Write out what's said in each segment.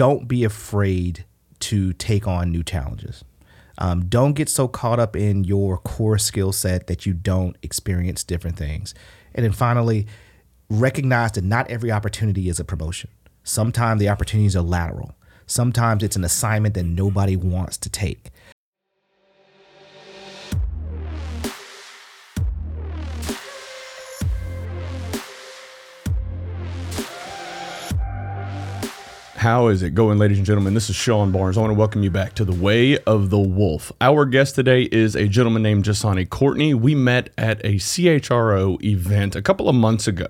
don't be afraid to take on new challenges. Um, don't get so caught up in your core skill set that you don't experience different things. And then finally, recognize that not every opportunity is a promotion. Sometimes the opportunities are lateral. Sometimes it's an assignment that nobody wants to take. How is it going, ladies and gentlemen? This is Sean Barnes. I want to welcome you back to the Way of the Wolf. Our guest today is a gentleman named Njsane Courtney. We met at a CHRO event a couple of months ago.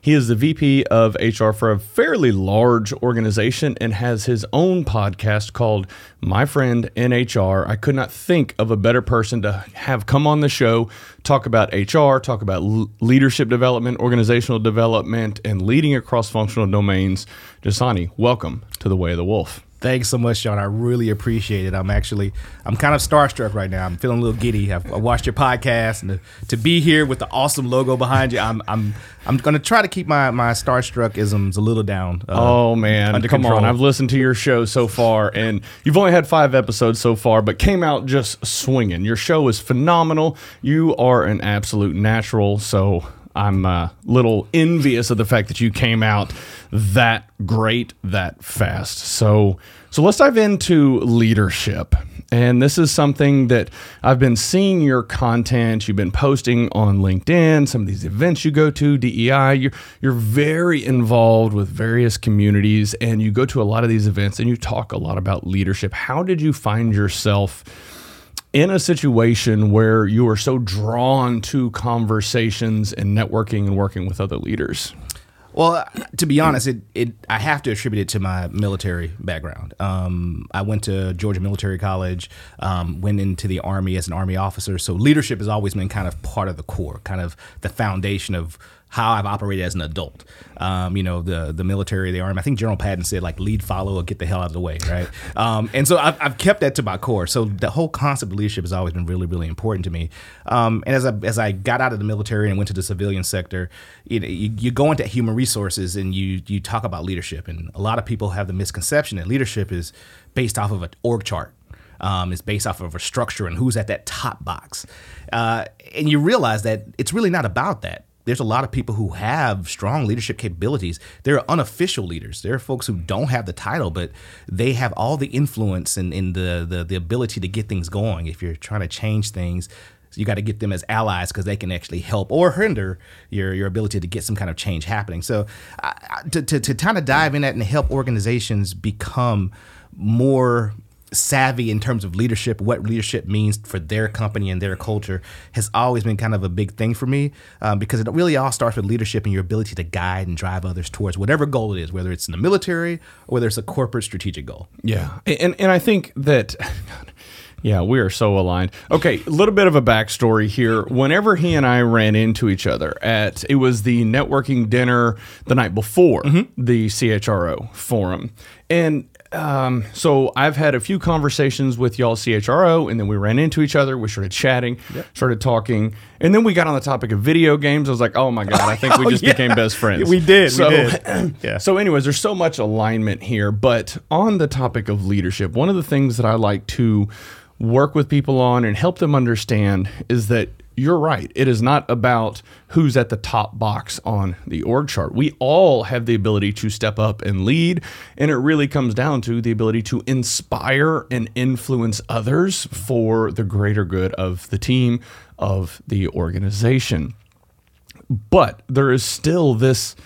He is the VP of HR for a fairly large organization and has his own podcast called My Friend in HR. I could not think of a better person to have come on the show, talk about HR, talk about leadership development, organizational development, and leading across functional domains. Njsane, welcome to the Way of the Wolf. Thanks so much, Sean. I really appreciate it. I'm actually, I'm kind of starstruck right now. I'm feeling a little giddy. I've, I watched your podcast, and to, to, be here with the awesome logo behind you, I'm, I'm, I'm going to try to keep my my starstruck isms a little down. Uh, oh man, come control. on! I've listened to your show so far, and you've only had five episodes so far, but came out just swinging. Your show is phenomenal. You are an absolute natural. So I'm a little envious of the fact that you came out that great that fast. So so let's dive into leadership. And this is something that I've been seeing your content. You've been posting on LinkedIn, some of these events you go to, DEI. You're, you're very involved with various communities, and you go to a lot of these events and you talk a lot about leadership. How did you find yourself? In a situation where you are so drawn to conversations and networking and working with other leaders? Well, to be honest, it, it I have to attribute it to my military background. Um, I went to Georgia Military College, um, went into the Army as an Army officer. So leadership has always been kind of part of the core, kind of the foundation of how I've operated as an adult. Um, you know, the the military, the army. I think General Patton said like lead, follow, or get the hell out of the way, right? Um, and so I've, I've, kept that to my core. So the whole concept of leadership has always been really, really important to me. Um, and as I as I got out of the military and went to the civilian sector, you know, you, you go into human resources and you you talk about leadership, and a lot of people have the misconception that leadership is based off of an org chart. Um, it's based off of a structure and who's at that top box. Uh, and you realize that it's really not about that there's a lot of people who have strong leadership capabilities. There are unofficial leaders. There are folks who don't have the title, but they have all the influence and, and the, the, the ability to get things going. If you're trying to change things, you got to get them as allies because they can actually help or hinder your, your ability to get some kind of change happening. So, to, to, to kind of dive in that and help organizations become more savvy in terms of leadership, what leadership means for their company and their culture, has always been kind of a big thing for me um, because it really all starts with leadership and your ability to guide and drive others towards whatever goal it is, whether it's in the military or whether it's a corporate strategic goal. Yeah, and and I think that. Yeah, we are so aligned. Okay, a little bit of a backstory here. Whenever he and I ran into each other at it was the networking dinner the night before mm-hmm. the CHRO forum, and um, so I've had a few conversations with y'all CHRO, and then we ran into each other. We started chatting, yep. started talking, and then we got on the topic of video games. I was like, "Oh my god, I think we oh, just oh, yeah. became best friends." we did. So, we did. yeah. So, anyways, there's so much alignment here. But on the topic of leadership, one of the things that I like to work with people on and help them understand is that you're right. It is not about who's at the top box on the org chart. We all have the ability to step up and lead, and it really comes down to the ability to inspire and influence others for the greater good of the team, of the organization. But there is still this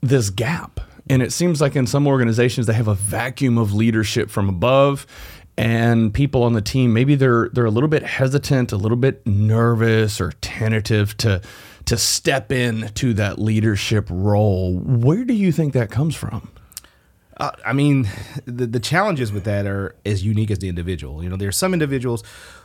this gap. And it seems like in some organizations they have a vacuum of leadership from above and people on the team maybe they're they're a little bit hesitant, a little bit nervous or tentative to to step in to that leadership role. Where do you think that comes from? Uh, I mean, the the challenges with that are as unique as the individual. You know, there are some individuals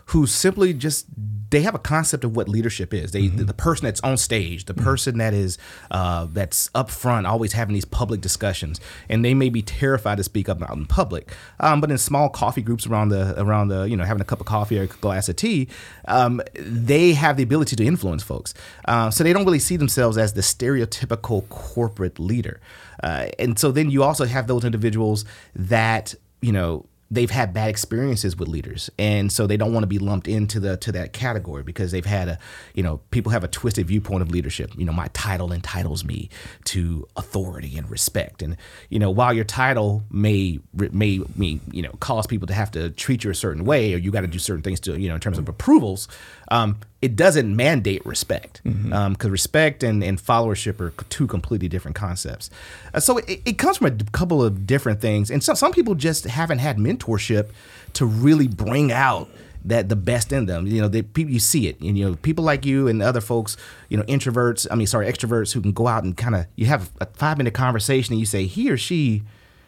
who simply just they have a concept of what leadership is. They mm-hmm. the, person that's on stage, the mm-hmm. person that is uh, that's up front, always having these public discussions, and they may be terrified to speak up out in public. Um, but in small coffee groups around the around the you know having a cup of coffee or a glass of tea, um, they have the ability to influence folks. Uh, so they don't really see themselves as the stereotypical corporate leader. Uh, and so then you also have those those individuals that you know they've had bad experiences with leaders and so they don't want to be lumped into the to that category because they've had a you know people have a twisted viewpoint of leadership. You know my title entitles me to authority and respect. And you know while your title may may me you know cause people to have to treat you a certain way or you got to do certain things to you know in terms of approvals um, it doesn't mandate respect because mm-hmm. um, respect and, and followership are two completely different concepts. Uh, so it, it, comes from a couple of different things, and some some people just haven't had mentorship to really bring out that the best in them. You know, the people you see it, and you know, people like you and other folks, you know, introverts. I mean, sorry, extroverts who can go out and kind of you have a five minute conversation, and you say he or she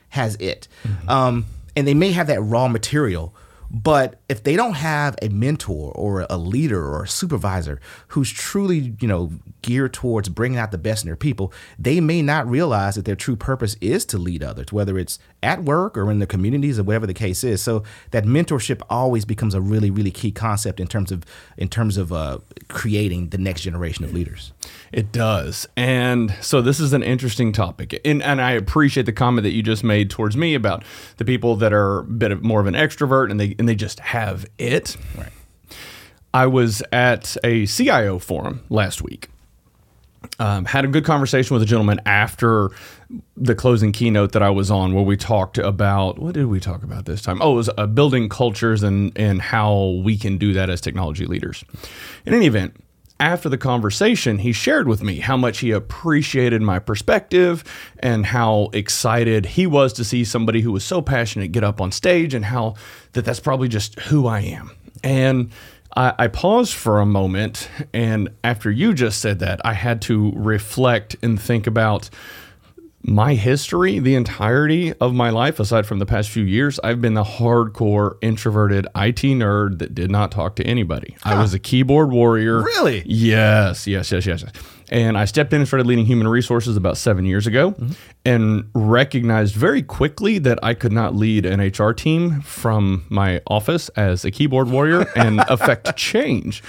has it, mm-hmm. um, and they may have that raw material but if they don't have a mentor or a leader or a supervisor who's truly, you know, geared towards bringing out the best in their people, they may not realize that their true purpose is to lead others, whether it's at work or in their communities or whatever the case is. So that mentorship always becomes a really, really key concept in terms of in terms of uh, creating the next generation of leaders. It does, and so this is an interesting topic, and and I appreciate the comment that you just made towards me about the people that are a bit of more of an extrovert and they and they just have it. Right. I was at a CIO forum last week. Um, had a good conversation with a gentleman after the closing keynote that I was on, where we talked about what did we talk about this time? Oh, it was uh, building cultures and and how we can do that as technology leaders. In any event, after the conversation, he shared with me how much he appreciated my perspective and how excited he was to see somebody who was so passionate get up on stage and how that that's probably just who I am. And I, I paused for a moment, and after you just said that, I had to reflect and think about my history, the entirety of my life, aside from the past few years, I've been the hardcore introverted IT nerd that did not talk to anybody. Huh. I was a keyboard warrior. Really? Yes, yes, yes, yes. And I stepped in and started leading human resources about seven years ago mm-hmm. and recognized very quickly that I could not lead an HR team from my office as a keyboard warrior and affect change.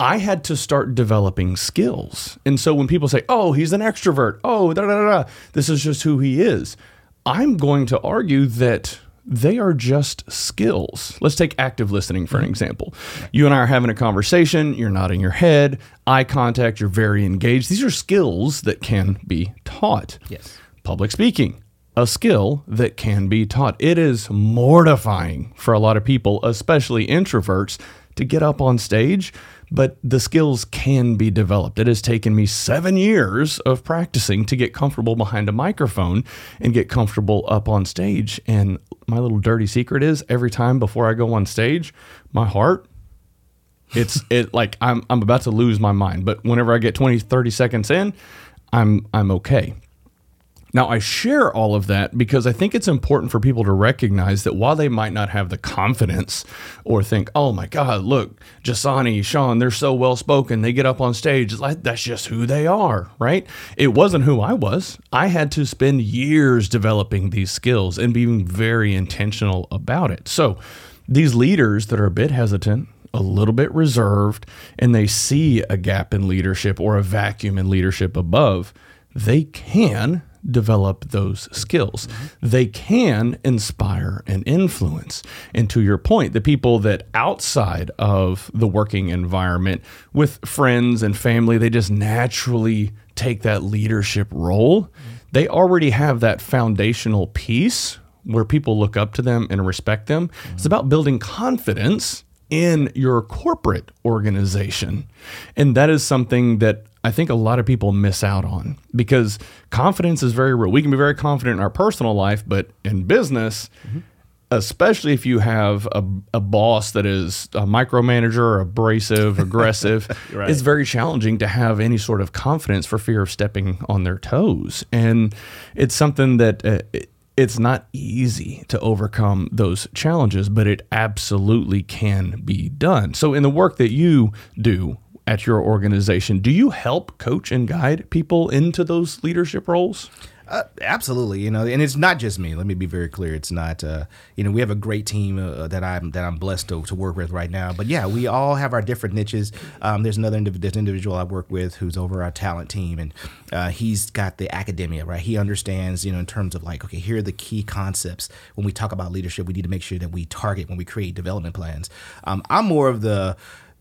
I had to start developing skills. And so when people say, oh, he's an extrovert, oh, da, da, da, this is just who he is, I'm going to argue that they are just skills. Let's take active listening for an mm-hmm. example. You and I are having a conversation, you're nodding your head, eye contact, you're very engaged. These are skills that can be taught. Yes. Public speaking, a skill that can be taught. It is mortifying for a lot of people, especially introverts, to get up on stage but the skills can be developed. It has taken me seven years of practicing to get comfortable behind a microphone and get comfortable up on stage. And my little dirty secret is every time before I go on stage, my heart it's it like I'm I'm about to lose my mind, but whenever I get 20 30 seconds in, I'm I'm okay. Now, I share all of that because I think it's important for people to recognize that while they might not have the confidence or think, oh my God, look, Njsane, Sean, they're so well spoken. They get up on stage. Like, that's just who they are, right? It wasn't who I was. I had to spend years developing these skills and being very intentional about it. So, these leaders that are a bit hesitant, a little bit reserved, and they see a gap in leadership or a vacuum in leadership above, they can develop those skills. They can inspire and influence. And to your point, the people that outside of the working environment with friends and family, they just naturally take that leadership role. They already have that foundational piece where people look up to them and respect them. It's about building confidence in your corporate organization. And that is something that I think a lot of people miss out on because confidence is very real. We can be very confident in our personal life, but in business, mm-hmm. especially if you have a, a, boss that is a micromanager, abrasive, aggressive, right. it's very challenging to have any sort of confidence for fear of stepping on their toes. And it's something that uh, it, it's not easy to overcome those challenges, but it absolutely can be done. So, in the work that you do at your organization. Do you help coach and guide people into those leadership roles? Uh, absolutely, you know, and it's not just me. Let me be very clear. It's not, uh, you know, we have a great team uh, that I'm that I'm blessed to, to work with right now. But yeah, we all have our different niches. Um, there's another indiv- individual I work with who's over our talent team, and uh, he's got the academia right. He understands, you know, in terms of like, okay, here are the key concepts when we talk about leadership. We need to make sure that we target when we create development plans. Um, I'm more of the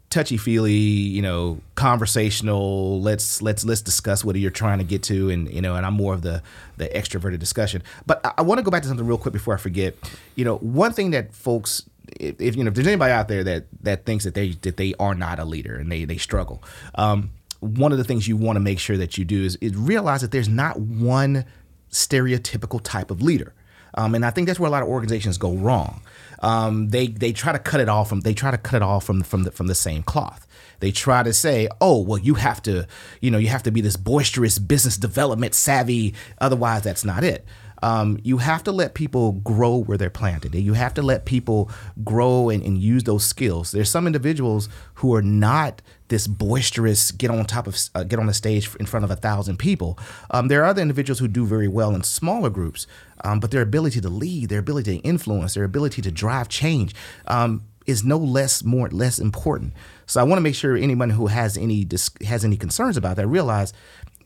touchy feely, you know, conversational. Let's let's let's discuss what you're trying to get to, and you know, and I'm more of the the extroverted discussion. But I, I want to go back to something real quick before I forget. You know, one thing that folks, if, if you know, if there's anybody out there that that thinks that they that they are not a leader and they they struggle. Um, one of the things you want to make sure that you do is, is realize that there's not one stereotypical type of leader. Um, and I think that's where a lot of organizations go wrong. Um, they they try to cut it off from they try to cut it off from from the from the same cloth. They try to say, oh well, you have to you know you have to be this boisterous business development savvy. Otherwise, that's not it. Um, you have to let people grow where they're planted. You have to let people grow and, and use those skills. There's some individuals who are not this boisterous get on top of uh, get on the stage in front of a thousand people. Um, there are other individuals who do very well in smaller groups, um, but their ability to lead, their ability to influence, their ability to drive change um, is no less more less important. So I want to make sure anyone who has any has any concerns about that realize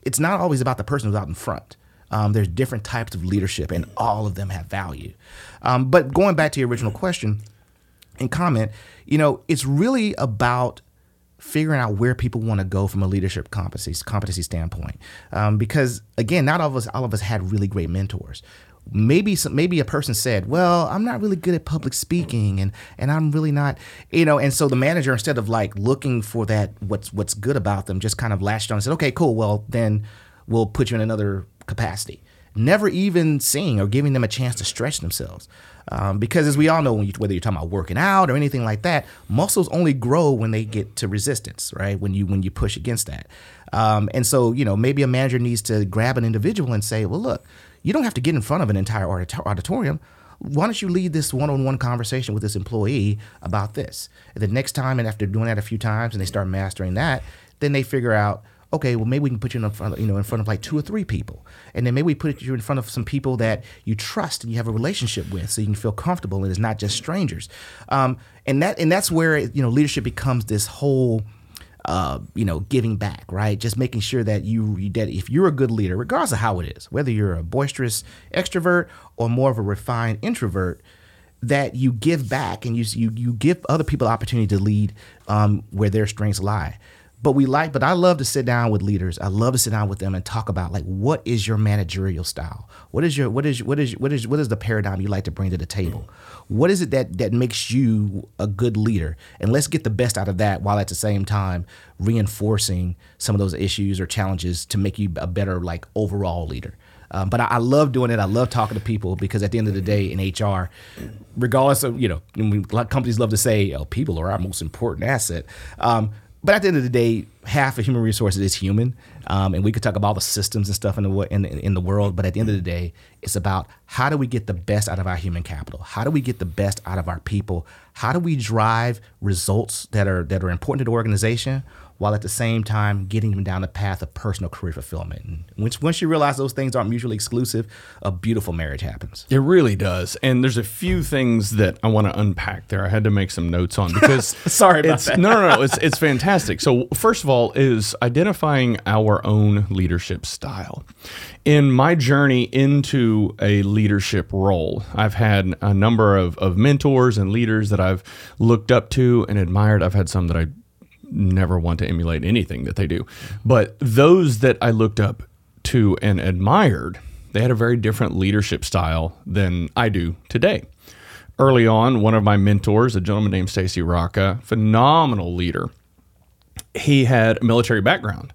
it's not always about the person who's out in front. Um, there's different types of leadership, and all of them have value. Um, but going back to your original question and comment, you know, it's really about figuring out where people want to go from a leadership competency competency standpoint. Um, because again, not all of us all of us had really great mentors. Maybe some, maybe a person said, "Well, I'm not really good at public speaking, and and I'm really not, you know." And so the manager, instead of like looking for that what's what's good about them, just kind of latched on and said, "Okay, cool. Well, then we'll put you in another capacity." Never even seeing or giving them a chance to stretch themselves. Um, because as we all know, you, whether you're talking about working out or anything like that, muscles only grow when they get to resistance, right? When you when you push against that, um, and so you know maybe a manager needs to grab an individual and say, well, look, you don't have to get in front of an entire auditorium. Why don't you lead this one-on-one conversation with this employee about this? And the next time, and after doing that a few times, and they start mastering that, then they figure out okay, well maybe we can put you in front of, you know in front of like two or three people, and then maybe we put you in front of some people that you trust and you have a relationship with, so you can feel comfortable and it's not just strangers. Um, and that and that's where you know leadership becomes this whole. Uh, you know, giving back, right? Just making sure that you that if you're a good leader, regardless of how it is, whether you're a boisterous extrovert or more of a refined introvert, that you give back and you you you give other people opportunity to lead um, where their strengths lie but we like but i love to sit down with leaders. I love to sit down with them and talk about like what is your managerial style? What is your what is what is what is what is the paradigm you like to bring to the table? What is it that that makes you a good leader? And let's get the best out of that while at the same time reinforcing some of those issues or challenges to make you a better like overall leader. Um, but I, I, love doing it. I love talking to people because at the end of the day, in HR, regardless of you know, companies love to say, "Oh, people are our most important asset." Um, but at the end of the day, half of human resources is human, um, and we could talk about all the systems and stuff in the in, in the world. But at the end of the day, it's about how do we get the best out of our human capital? How do we get the best out of our people? How do we drive results that are that are important to the organization? While at the same time getting them down the path of personal career fulfillment. And once, once you realize those things aren't mutually exclusive, a beautiful marriage happens. It really does. And there's a few things that I want to unpack there. I had to make some notes on because sorry about that. No, no, no. It's it's fantastic. So first of all, is identifying our own leadership style. In my journey into a leadership role, I've had a number of, of mentors and leaders that I've looked up to and admired. I've had some that I never want to emulate anything that they do. But those that I looked up to and admired, they had a very different leadership style than I do today. Early on, one of my mentors, a gentleman named Stacy Rocca, phenomenal leader, he had a military background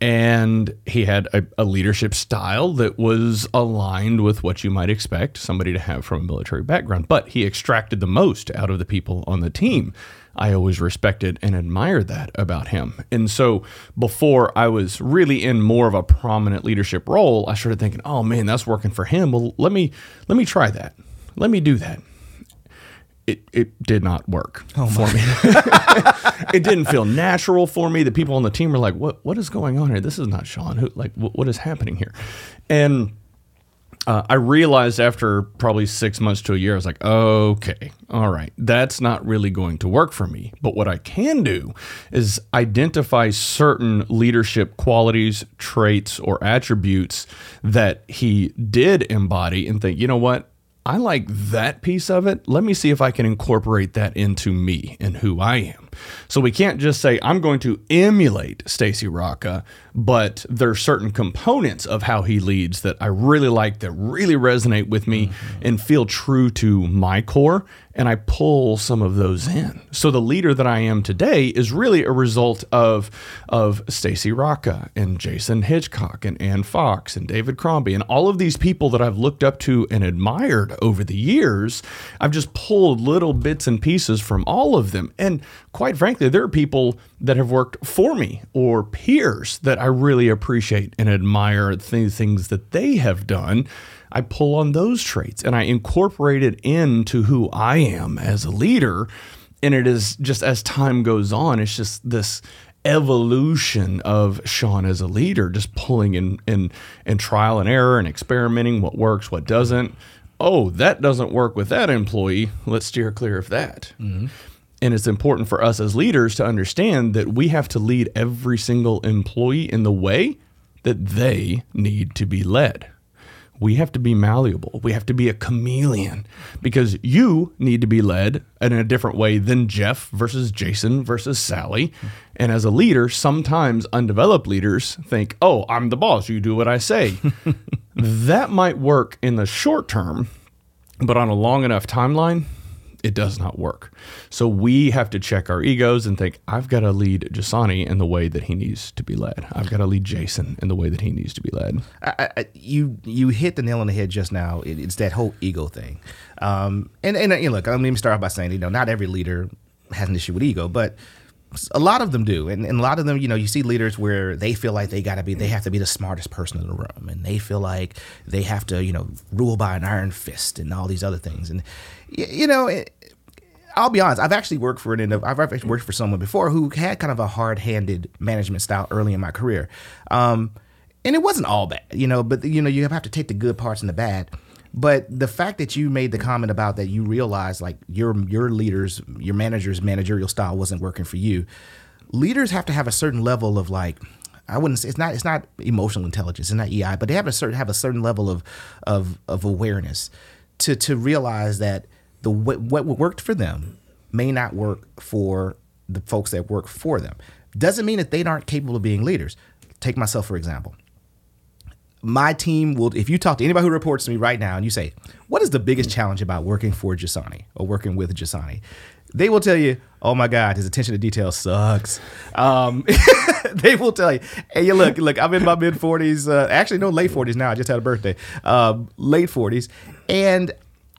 and he had a, a, leadership style that was aligned with what you might expect somebody to have from a military background. But he extracted the most out of the people on the team. I always respected and admired that about him. And so before I was really in more of a prominent leadership role, I started thinking, "Oh man, that's working for him. Well, let me let me try that. Let me do that." It, it did not work oh for me. it didn't feel natural for me. The people on the team were like, "What what is going on here? This is not Sean. Who like what, what is happening here?" And uh, I realized after probably six months to a year, I was like, okay, all right, that's not really going to work for me. But what I can do is identify certain leadership qualities, traits, or attributes that he did embody and think, you know what? I like that piece of it. Let me see if I can incorporate that into me and who I am. So we can't just say I'm going to emulate Stacy Rocca, but there are certain components of how he leads that I really like that really resonate with me mm-hmm. and feel true to my core and I pull some of those in. So the leader that I am today is really a result of of Stacy Rocca and Jason Hitchcock and Ann Fox and David Crombie and all of these people that I've looked up to and admired over the years. I've just pulled little bits and pieces from all of them. And quite frankly, there are people that have worked for me or peers that I really appreciate and admire the things that they have done. I pull on those traits and I incorporate it into who I am as a leader. And it is just as time goes on, it's just this evolution of Sean as a leader, just pulling in in, in trial and error and experimenting what works, what doesn't. Oh, that doesn't work with that employee. Let's steer clear of that. Mm-hmm. And it's important for us as leaders to understand that we have to lead every single employee in the way that they need to be led. We have to be malleable. We have to be a chameleon because you need to be led in a different way than Jeff versus Jason versus Sally. And as a leader, sometimes undeveloped leaders think, oh, I'm the boss. You do what I say. that might work in the short term, but on a long enough timeline, it does not work. So we have to check our egos and think, I've got to lead Njsane in the way that he needs to be led. I've got to lead Jason in the way that he needs to be led. I, I, you you hit the nail on the head just now. It, it's that whole ego thing. Um, and and you know, look, let me start off by saying, you know, not every leader has an issue with ego, but a lot of them do and, and, a lot of them you know you see leaders where they feel like they got to be they have to be the smartest person in the room and they feel like they have to you know rule by an iron fist and all these other things and you know it, I'll be honest. I've actually worked for an I've actually worked for someone before who had kind of a hard-handed management style early in my career, um, and it wasn't all bad, you know. But you know, you have to take the good parts and the bad. But the fact that you made the comment about that you realized like your your leaders, your manager's managerial style wasn't working for you. Leaders have to have a certain level of like I wouldn't say it's not it's not emotional intelligence, it's not EI, but they have a certain have a certain level of of of awareness to to realize that the what, what worked for them may not work for the folks that work for them. Doesn't mean that they aren't capable of being leaders. Take myself for example my team will if you talk to anybody who reports to me right now and you say what is the biggest challenge about working for njsane or working with njsane they will tell you oh my god his attention to detail sucks um, they will tell you hey look look i'm in my mid 40s uh, actually no late 40s now i just had a birthday uh, late 40s and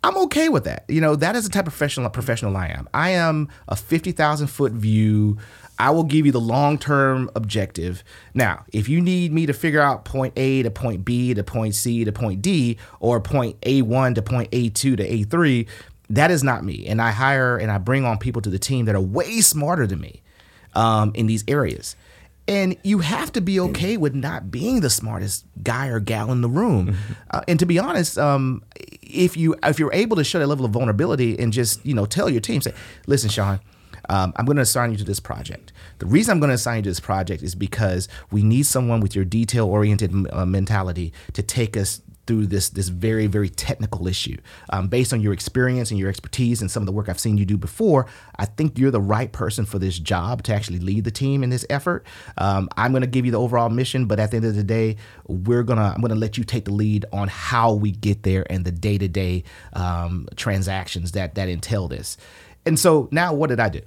I'm okay with that. You know, that is the type of professional professional I am. I am a 50,000 foot view. I will give you the long term objective. Now, if you need me to figure out point A to point B to point C to point D or point A1 to point A2 to A3, that is not me. And I hire and I bring on people to the team that are way smarter than me um, in these areas. And you have to be okay with not being the smartest guy or gal in the room. Mm-hmm. Uh, and to be honest, um, if you if you're able to show that level of vulnerability and just you know tell your team, say, "Listen, Sean, um, I'm going to assign you to this project. The reason I'm going to assign you to this project is because we need someone with your detail oriented uh, mentality to take us through this this very very technical issue. Um, based on your experience and your expertise and some of the work I've seen you do before, I think you're the right person for this job to actually lead the team in this effort. Um, I'm going to give you the overall mission, but at the end of the day, we're gonna I'm going to let you take the lead on how we get there and the day to day transactions that that entail this. And so now, what did I do?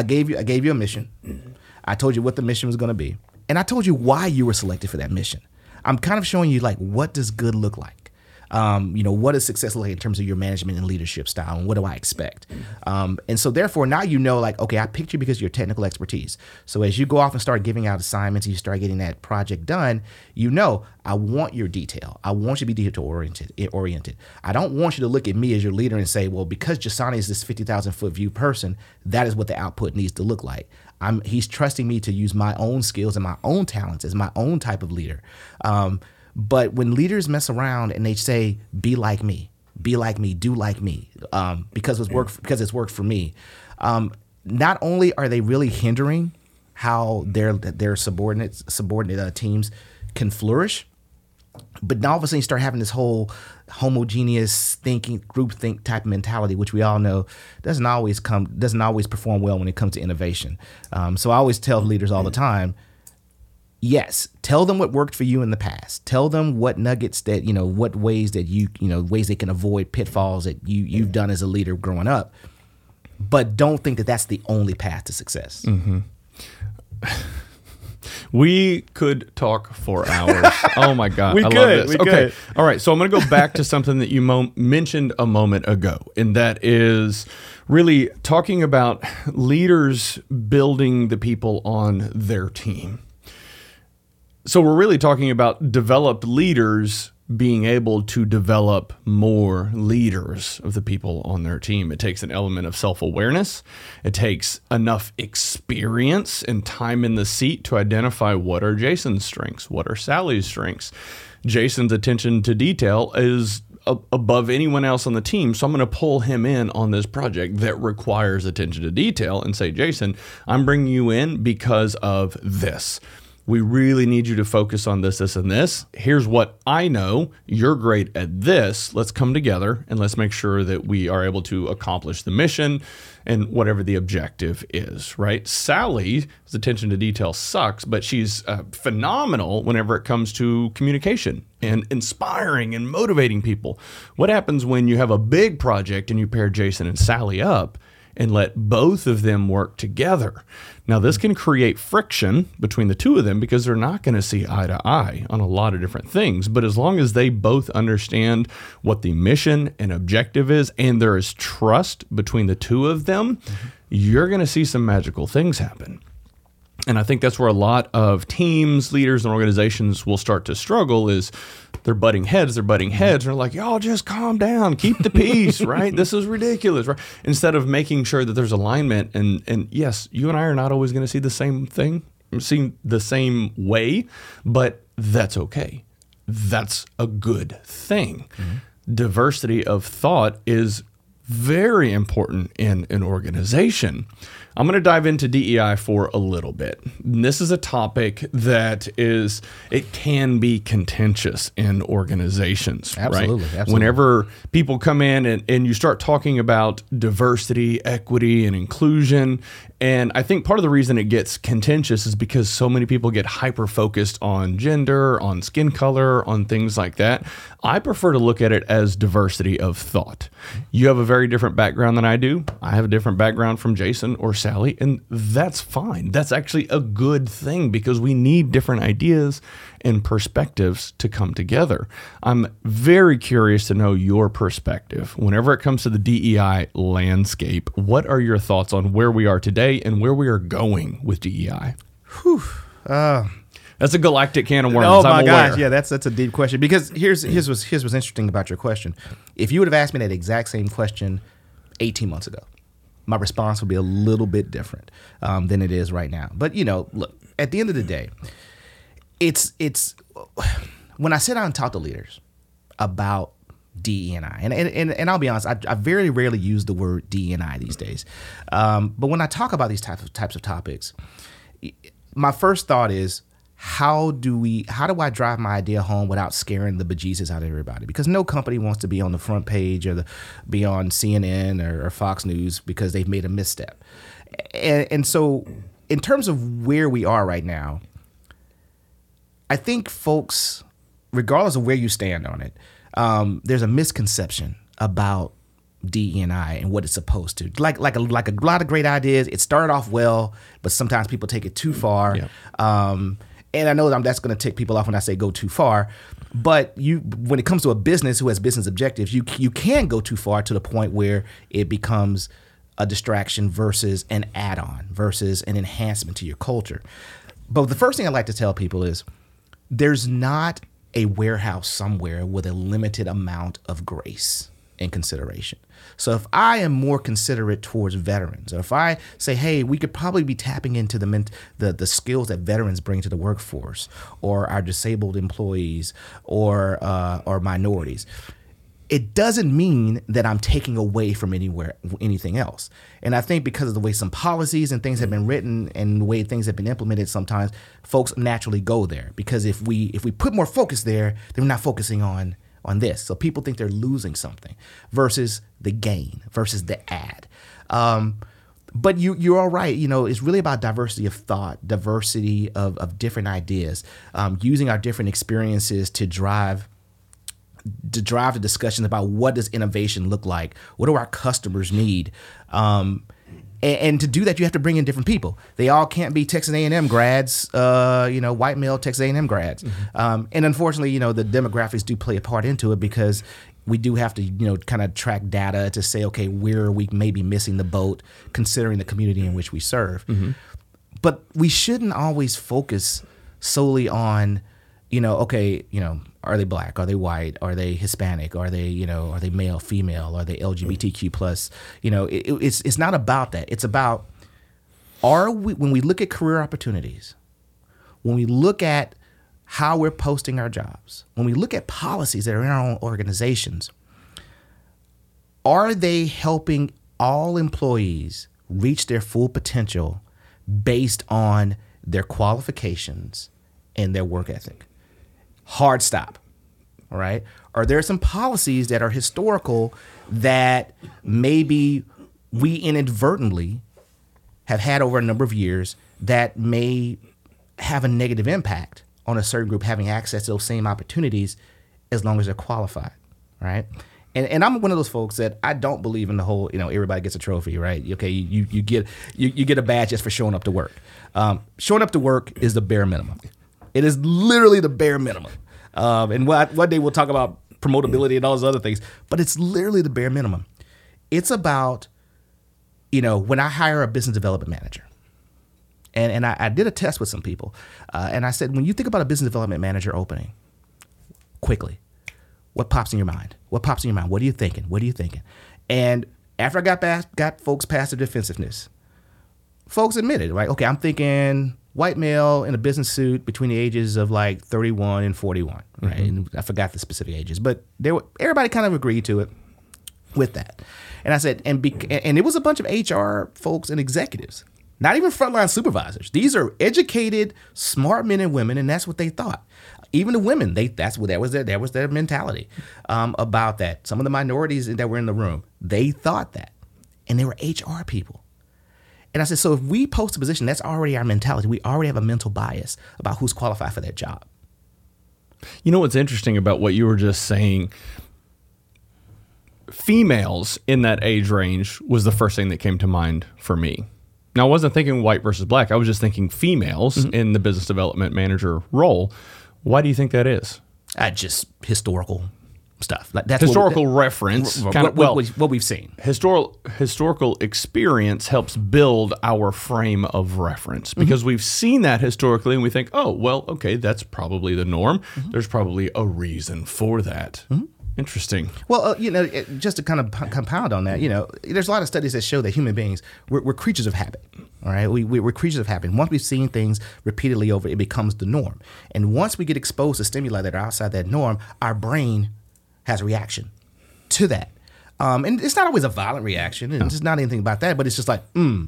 I gave you I gave you a mission. I told you what the mission was going to be, and I told you why you were selected for that mission. I'm kind of showing you like what does good look like. Um, you know, what is success like in terms of your management and leadership style, and what do I expect? Um, and so, therefore, now you know, like, okay, I picked you because of your technical expertise. So, as you go off and start giving out assignments, and you start getting that project done, you know, I want your detail. I want you to be detail oriented. Oriented. I don't want you to look at me as your leader and say, well, because Njsane is this fifty thousand foot view person, that is what the output needs to look like. I'm he's trusting me to use my own skills and my own talents as my own type of leader. Um, But when leaders mess around and they say, "Be like me," be like me, do like me, um, because it's worked because it's worked for me. Um, not only are they really hindering how their their subordinates subordinate uh, teams can flourish, but now all of a sudden you start having this whole homogeneous thinking, group think type mentality, which we all know doesn't always come doesn't always perform well when it comes to innovation. Um, so I always tell leaders all the time yes, tell them what worked for you in the past. Tell them what nuggets that, you know, what ways that you, you know, ways they can avoid pitfalls that you you've done as a leader growing up. But don't think that that's the only path to success. Mm-hmm. We could talk for hours. oh my god, we I could, love this. we okay, could. all right. So I'm going to go back to something that you mo- mentioned a moment ago, and that is really talking about leaders building the people on their team. So we're really talking about developed leaders being able to develop more leaders of the people on their team. It takes an element of self awareness, it takes enough experience and time in the seat to identify what are Jason's strengths, what are Sally's strengths. Jason's attention to detail is above anyone else on the team. So I'm going to pull him in on this project that requires attention to detail and say, Jason, I'm bringing you in because of this. We really need you to focus on this, this, and this. Here's what I know. You're great at this. Let's come together and let's make sure that we are able to accomplish the mission and whatever the objective is, right? Sally's attention to detail sucks, but she's uh, phenomenal whenever it comes to communication and inspiring and motivating people. What happens when you have a big project and you pair Jason and Sally up? And let both of them work together. Now, this can create friction between the two of them because they're not going to see eye to eye on a lot of different things. But as long as they both understand what the mission and objective is, and there is trust between the two of them, mm-hmm. you're going to see some magical things happen. And I think that's where a lot of teams, leaders, and organizations will start to struggle is they're butting heads, they're butting heads, and they're like, y'all just calm down, keep the peace, right? This is ridiculous, right? Instead of making sure that there's alignment and and yes, you and I are not always going to see the same thing, see the same way, but that's okay. That's a good thing. Mm-hmm. Diversity of thought is very important in an organization. I'm going to dive into DEI for a little bit. And this is a topic that is it can be contentious in organizations. Absolutely, right? absolutely. Whenever people come in and, and you start talking about diversity, equity, and inclusion, and I think part of the reason it gets contentious is because so many people get hyper focused on gender, on skin color, on things like that. I prefer to look at it as diversity of thought. You have a very different background than I do. I have a different background from Jason or Sally, and that's fine. That's actually a good thing because we need different ideas and perspectives to come together. I'm very curious to know your perspective. Whenever it comes to the DEI landscape, what are your thoughts on where we are today and where we are going with DEI? Whew. Uh, that's a galactic can of worms. Oh my gosh, yeah, that's that's a deep question. Because here's here's what's here's what's interesting about your question. If you would have asked me that exact same question 18 months ago, my response would be a little bit different um, than it is right now. But you know, look, at the end of the day, it's it's when I sit down and talk to leaders about DE and and, and, and I'll be honest, I, I very rarely use the word DE and I these days. Um, but when I talk about these types of types of topics, my first thought is how do we how do I drive my idea home without scaring the bejesus out of everybody? Because no company wants to be on the front page or the be on CNN or, or Fox News because they've made a misstep. And, and so, in terms of where we are right now, I think folks, regardless of where you stand on it, um, there's a misconception about DEI and what it's supposed to. Like like a, like a lot of great ideas. It started off well, but sometimes people take it too far. Yeah. Um, and I know that that's going to tick people off when I say go too far. But you, when it comes to a business who has business objectives, you you can go too far to the point where it becomes a distraction versus an add-on versus an enhancement to your culture. But the first thing I like to tell people is there's not a warehouse somewhere with a limited amount of grace in consideration. So if I am more considerate towards veterans, or if I say, hey, we could probably be tapping into the the, the skills that veterans bring to the workforce, or our disabled employees, or uh, or minorities, it doesn't mean that I'm taking away from anywhere anything else. And I think because of the way some policies and things have been written and the way things have been implemented, sometimes folks naturally go there. Because if we if we put more focus there, then we're not focusing on on this. So people think they're losing something versus the gain versus the ad. Um, but you you're all right. You know, it's really about diversity of thought, diversity of, of different ideas, um, using our different experiences to drive to drive the discussion about what does innovation look like? What do our customers need? Um, and, and, to do that you have to bring in different people. They all can't be texas a&m grads uh, you know white male texas a&m grads. Mm-hmm. um, and unfortunately you know the demographics do play a part into it because we do have to you know kind of track data to say okay where are we maybe missing the boat considering the community in which we serve. Mm-hmm. but we shouldn't always focus solely on you know okay you know are they black? Are they white? Are they Hispanic? Are they you know are they male, female? Are they LGBTQ plus? You know, it, it's it's not about that. It's about are we when we look at career opportunities, when we look at how we're posting our jobs, when we look at policies that are in our own organizations, are they helping all employees reach their full potential based on their qualifications and their work ethic? Hard stop. All right. Are there some policies that are historical that maybe we inadvertently have had over a number of years that may have a negative impact on a certain group having access to those same opportunities as long as they're qualified, right? And, and I'm one of those folks that I don't believe in the whole, you know, everybody gets a trophy, right? Okay, you, you get you, you get a badge just for showing up to work. Um, showing up to work is the bare minimum. It is literally the bare minimum. Um, and what, one day we'll talk about promotability and all those other things, but it's literally the bare minimum. It's about, you know, when I hire a business development manager, and, and I, I did a test with some people, uh, and I said, when you think about a business development manager opening, quickly, what pops in your mind? What pops in your mind? What are you thinking? What are you thinking? And after I got past, got folks past the defensiveness, folks admitted, right? Okay, I'm thinking white male in a business suit between the ages of like 31 and 41, right? Mm-hmm. And I forgot the specific ages, but there were, everybody kind of agreed to it with that. And I said, and be, and it was a bunch of HR folks and executives, not even frontline supervisors. These are educated, smart men and women, and that's what they thought. Even the women, they that's what that was their that was their mentality um, about that. Some of the minorities that were in the room, they thought that, and they were HR people. And I said, so if we post a position, that's already our mentality. We already have a mental bias about who's qualified for that job. You know what's interesting about what you were just saying? Females in that age range was the first thing that came to mind for me. Now, I wasn't thinking white versus black. I was just thinking females mm-hmm. in the business development manager role. Why do you think that is? Uh, just historical stuff. Like that's historical what, reference, what, kind of, well, what we've seen. Historical historical experience helps build our frame of reference mm-hmm. because mm-hmm. we've seen that historically, and we think, oh, well, okay, that's probably the norm. Mm-hmm. There's probably a reason for that. Mm-hmm. Interesting. Well, uh, you know, it, just to kind of p- compound on that, you know, there's a lot of studies that show that human beings we're, we're creatures of habit. All right, we, we, are creatures of habit. Once we've seen things repeatedly over, it becomes the norm. And once we get exposed to stimuli that are outside that norm, our brain has a reaction to that. Um, and it's not always a violent reaction, and it's not anything about that, but it's just like, hmm,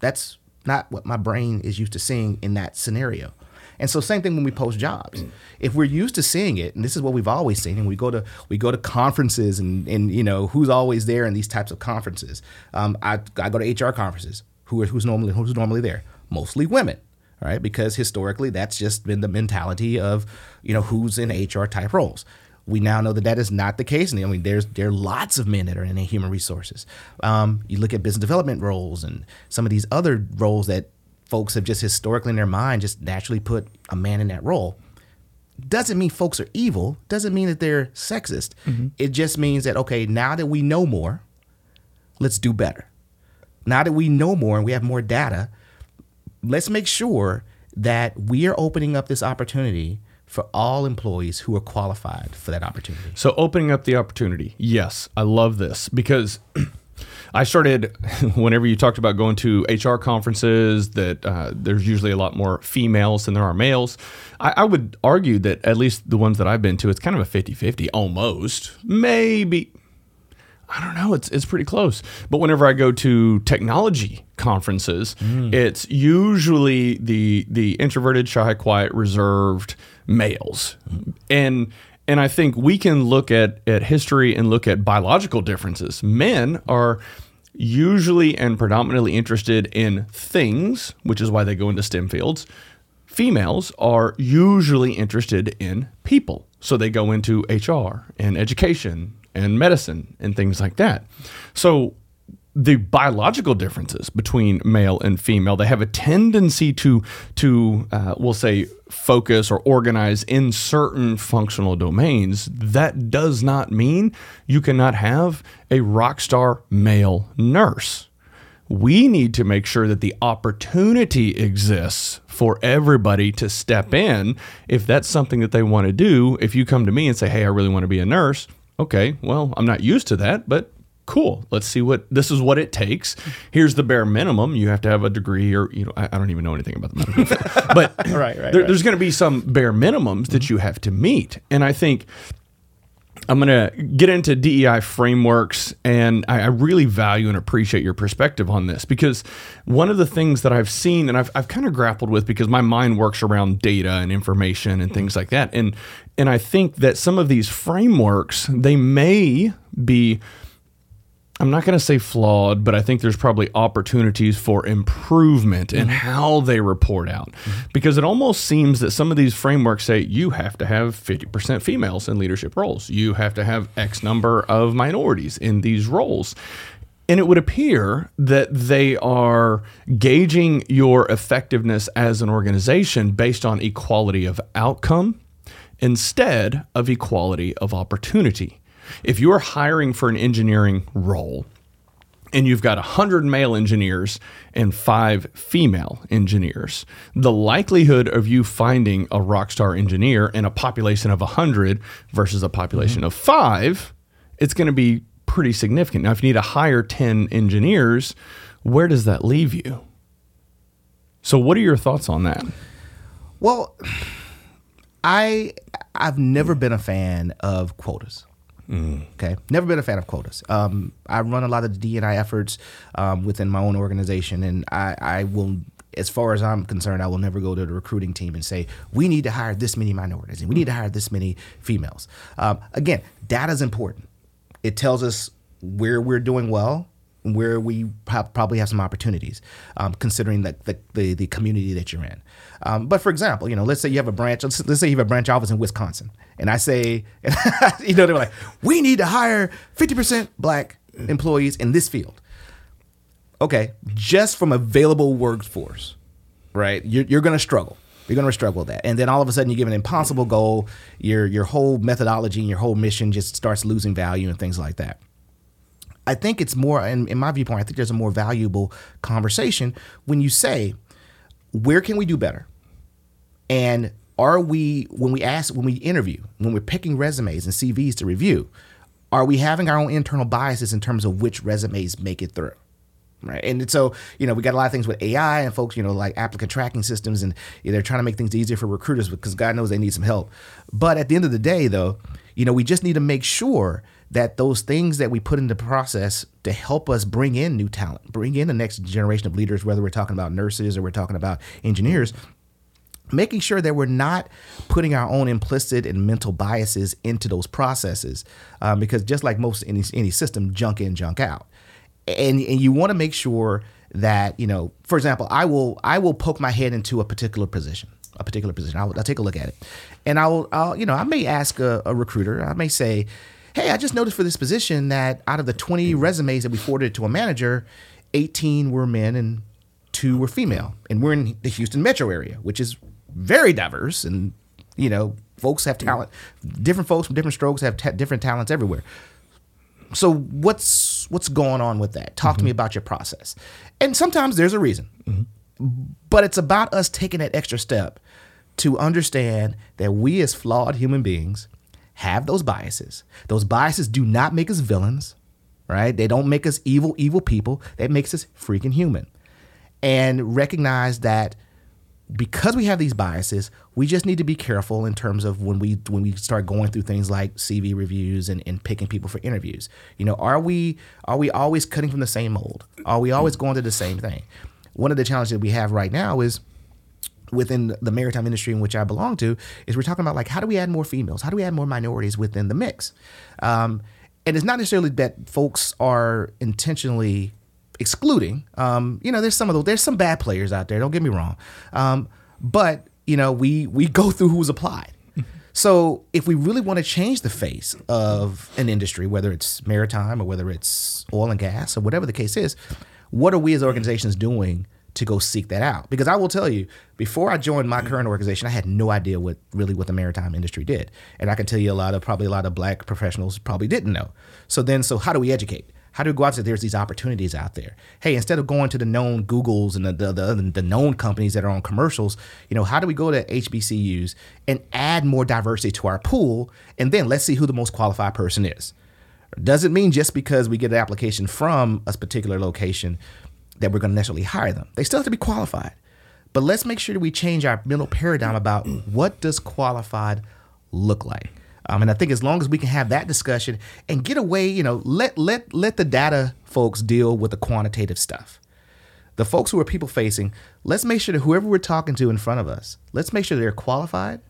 that's not what my brain is used to seeing in that scenario. And so same thing when we post jobs. If we're used to seeing it, and this is what we've always seen, and we go to we go to conferences and and you know who's always there in these types of conferences. Um, I, I go to HR conferences. Who are, who's normally who's normally there? Mostly women, right? Because historically that's just been the mentality of you know who's in HR type roles we now know that that is not the case. And I mean, there's there are lots of men that are in human resources. Um, you look at business development roles and some of these other roles that folks have just historically in their mind just naturally put a man in that role. Doesn't mean folks are evil. Doesn't mean that they're sexist. Mm-hmm. It just means that okay, now that we know more, let's do better. Now that we know more and we have more data, let's make sure that we are opening up this opportunity for all employees who are qualified for that opportunity. So opening up the opportunity. Yes, I love this because I started whenever you talked about going to HR conferences that uh, there's usually a lot more females than there are males. I, I would argue that at least the ones that I've been to, it's kind of a 50 50 almost. Maybe. I don't know. It's it's pretty close. But whenever I go to technology conferences, hmm. it's usually the the introverted, shy, quiet, reserved males. And and I think we can look at at history and look at biological differences. Men are usually and predominantly interested in things, which is why they go into STEM fields. Females are usually interested in people. So they go into HR and education and medicine and things like that. So the biological differences between male and female they have a tendency to to uh, we'll say focus or organize in certain functional domains. That does not mean you cannot have a rock star male nurse. We need to make sure that the opportunity exists for everybody to step in. If that's something that they want to do if you come to me and say hey i really want to be a nurse okay well i'm not used to that but cool. Let's see what this is what it takes. Here's the bare minimum. You have to have a degree or you know i, I don't even know anything about the medical field. But Right, right, there- right. There's going to be some bare minimums that you have to meet. And i think I'm going to get into DEI frameworks, and I, I really value and appreciate your perspective on this because one of the things that I've seen and I've, I've kind of grappled with because my mind works around data and information and things like that, and and I think that some of these frameworks they may be I'm not going to say flawed, but I think there's probably opportunities for improvement in mm-hmm. how they report out. Mm-hmm. Because it almost seems that some of these frameworks say you have to have 50% females in leadership roles, you have to have X number of minorities in these roles. And it would appear that they are gauging your effectiveness as an organization based on equality of outcome instead of equality of opportunity. If you are hiring for an engineering role and you've got 100 male engineers and five female engineers, the likelihood of you finding a rock star engineer in a population of 100 versus a population mm-hmm. of five, it's going to be pretty significant. Now, if you need to hire 10 engineers, where does that leave you? So, what are your thoughts on that? Well, I I've never been a fan of quotas. Okay, never been a fan of quotas. Um, I run a lot of the D&I efforts um, within my own organization, and I, I will, as far as I'm concerned, I will never go to the recruiting team and say we need to hire this many minorities and we need to hire this many females. Um, again, data is important. It tells us where we're doing well, where we prob- probably have some opportunities, um, considering the, the, the the community that you're in. Um, but for example, you know, let's say you have a branch. Let's, let's say you have a branch office in Wisconsin, and I say, you know, they're like, we need to hire 50% black employees in this field. Okay, just from available workforce, right? You're, you're going to struggle. You're going to struggle with that, and then all of a sudden you give an impossible goal. Your your whole methodology and your whole mission just starts losing value and things like that. I think it's more, in, in my viewpoint, I think there's a more valuable conversation when you say, where can we do better? And are we, when we ask, when we interview, when we're picking resumes and CVs to review, are we having our own internal biases in terms of which resumes make it through? Right. And so, you know, we got a lot of things with AI and folks, you know, like applicant tracking systems, and they're trying to make things easier for recruiters because God knows they need some help. But at the end of the day, though, you know, we just need to make sure that those things that we put into process to help us bring in new talent, bring in the next generation of leaders, whether we're talking about nurses or we're talking about engineers, making sure that we're not putting our own implicit and mental biases into those processes um, because just like most any, any system junk in junk out. And, and you want to make sure that you know for example i will i will poke my head into a particular position a particular position. I'll, I'll take a look at it. And i'll, I'll you know i may ask a, a recruiter i may say hey i just noticed for this position that out of the 20 resumes that we forwarded to a manager 18 were men and two were female. And we're in the houston metro area which is very diverse and you know folks have talent. Different folks from different strokes have ta- different talents everywhere. So what's what's going on with that? Talk to me mm-hmm. about your process. And sometimes there's a reason. Mm-hmm. But it's about us taking that extra step to understand that we as flawed human beings have those biases. Those biases do not make us villains, right? They don't make us evil, evil people. That makes us freaking human. And recognize that because we have these biases, we just need to be careful in terms of when we when we start going through things like CV reviews and, and picking people for interviews. You know, are we are we always cutting from the same mold? Are we always going to the same thing? One of the challenges that we have right now is within the maritime industry in which I belong to is we're talking about like how do we add more females? How do we add more minorities within the mix? Um, and it's not necessarily that folks are intentionally excluding. Um, you know, there's some of those. There's some bad players out there. Don't get me wrong, um, but you know, we we go through who's applied. So if we really want to change the face of an industry, whether it's maritime or whether it's oil and gas or whatever the case is, what are we as organizations doing to go seek that out? Because I will tell you, before I joined my current organization, I had no idea what really what the maritime industry did, and I can tell you a lot of probably a lot of black professionals probably didn't know. So then, so how do we educate? How do we go out there? There's these opportunities out there. Hey, instead of going to the known Googles and the, the, the, the known companies that are on commercials, you know, how do we go to HBCUs and add more diversity to our pool? And then let's see who the most qualified person is. Doesn't mean just because we get an application from a particular location that we're going to necessarily hire them. They still have to be qualified. But let's make sure that we change our mental paradigm about what does qualified look like. Um, and I think as long as we can have that discussion and get away, you know, let let let the data folks deal with the quantitative stuff. The folks who are people facing, let's make sure that whoever we're talking to in front of us, let's make sure they're qualified,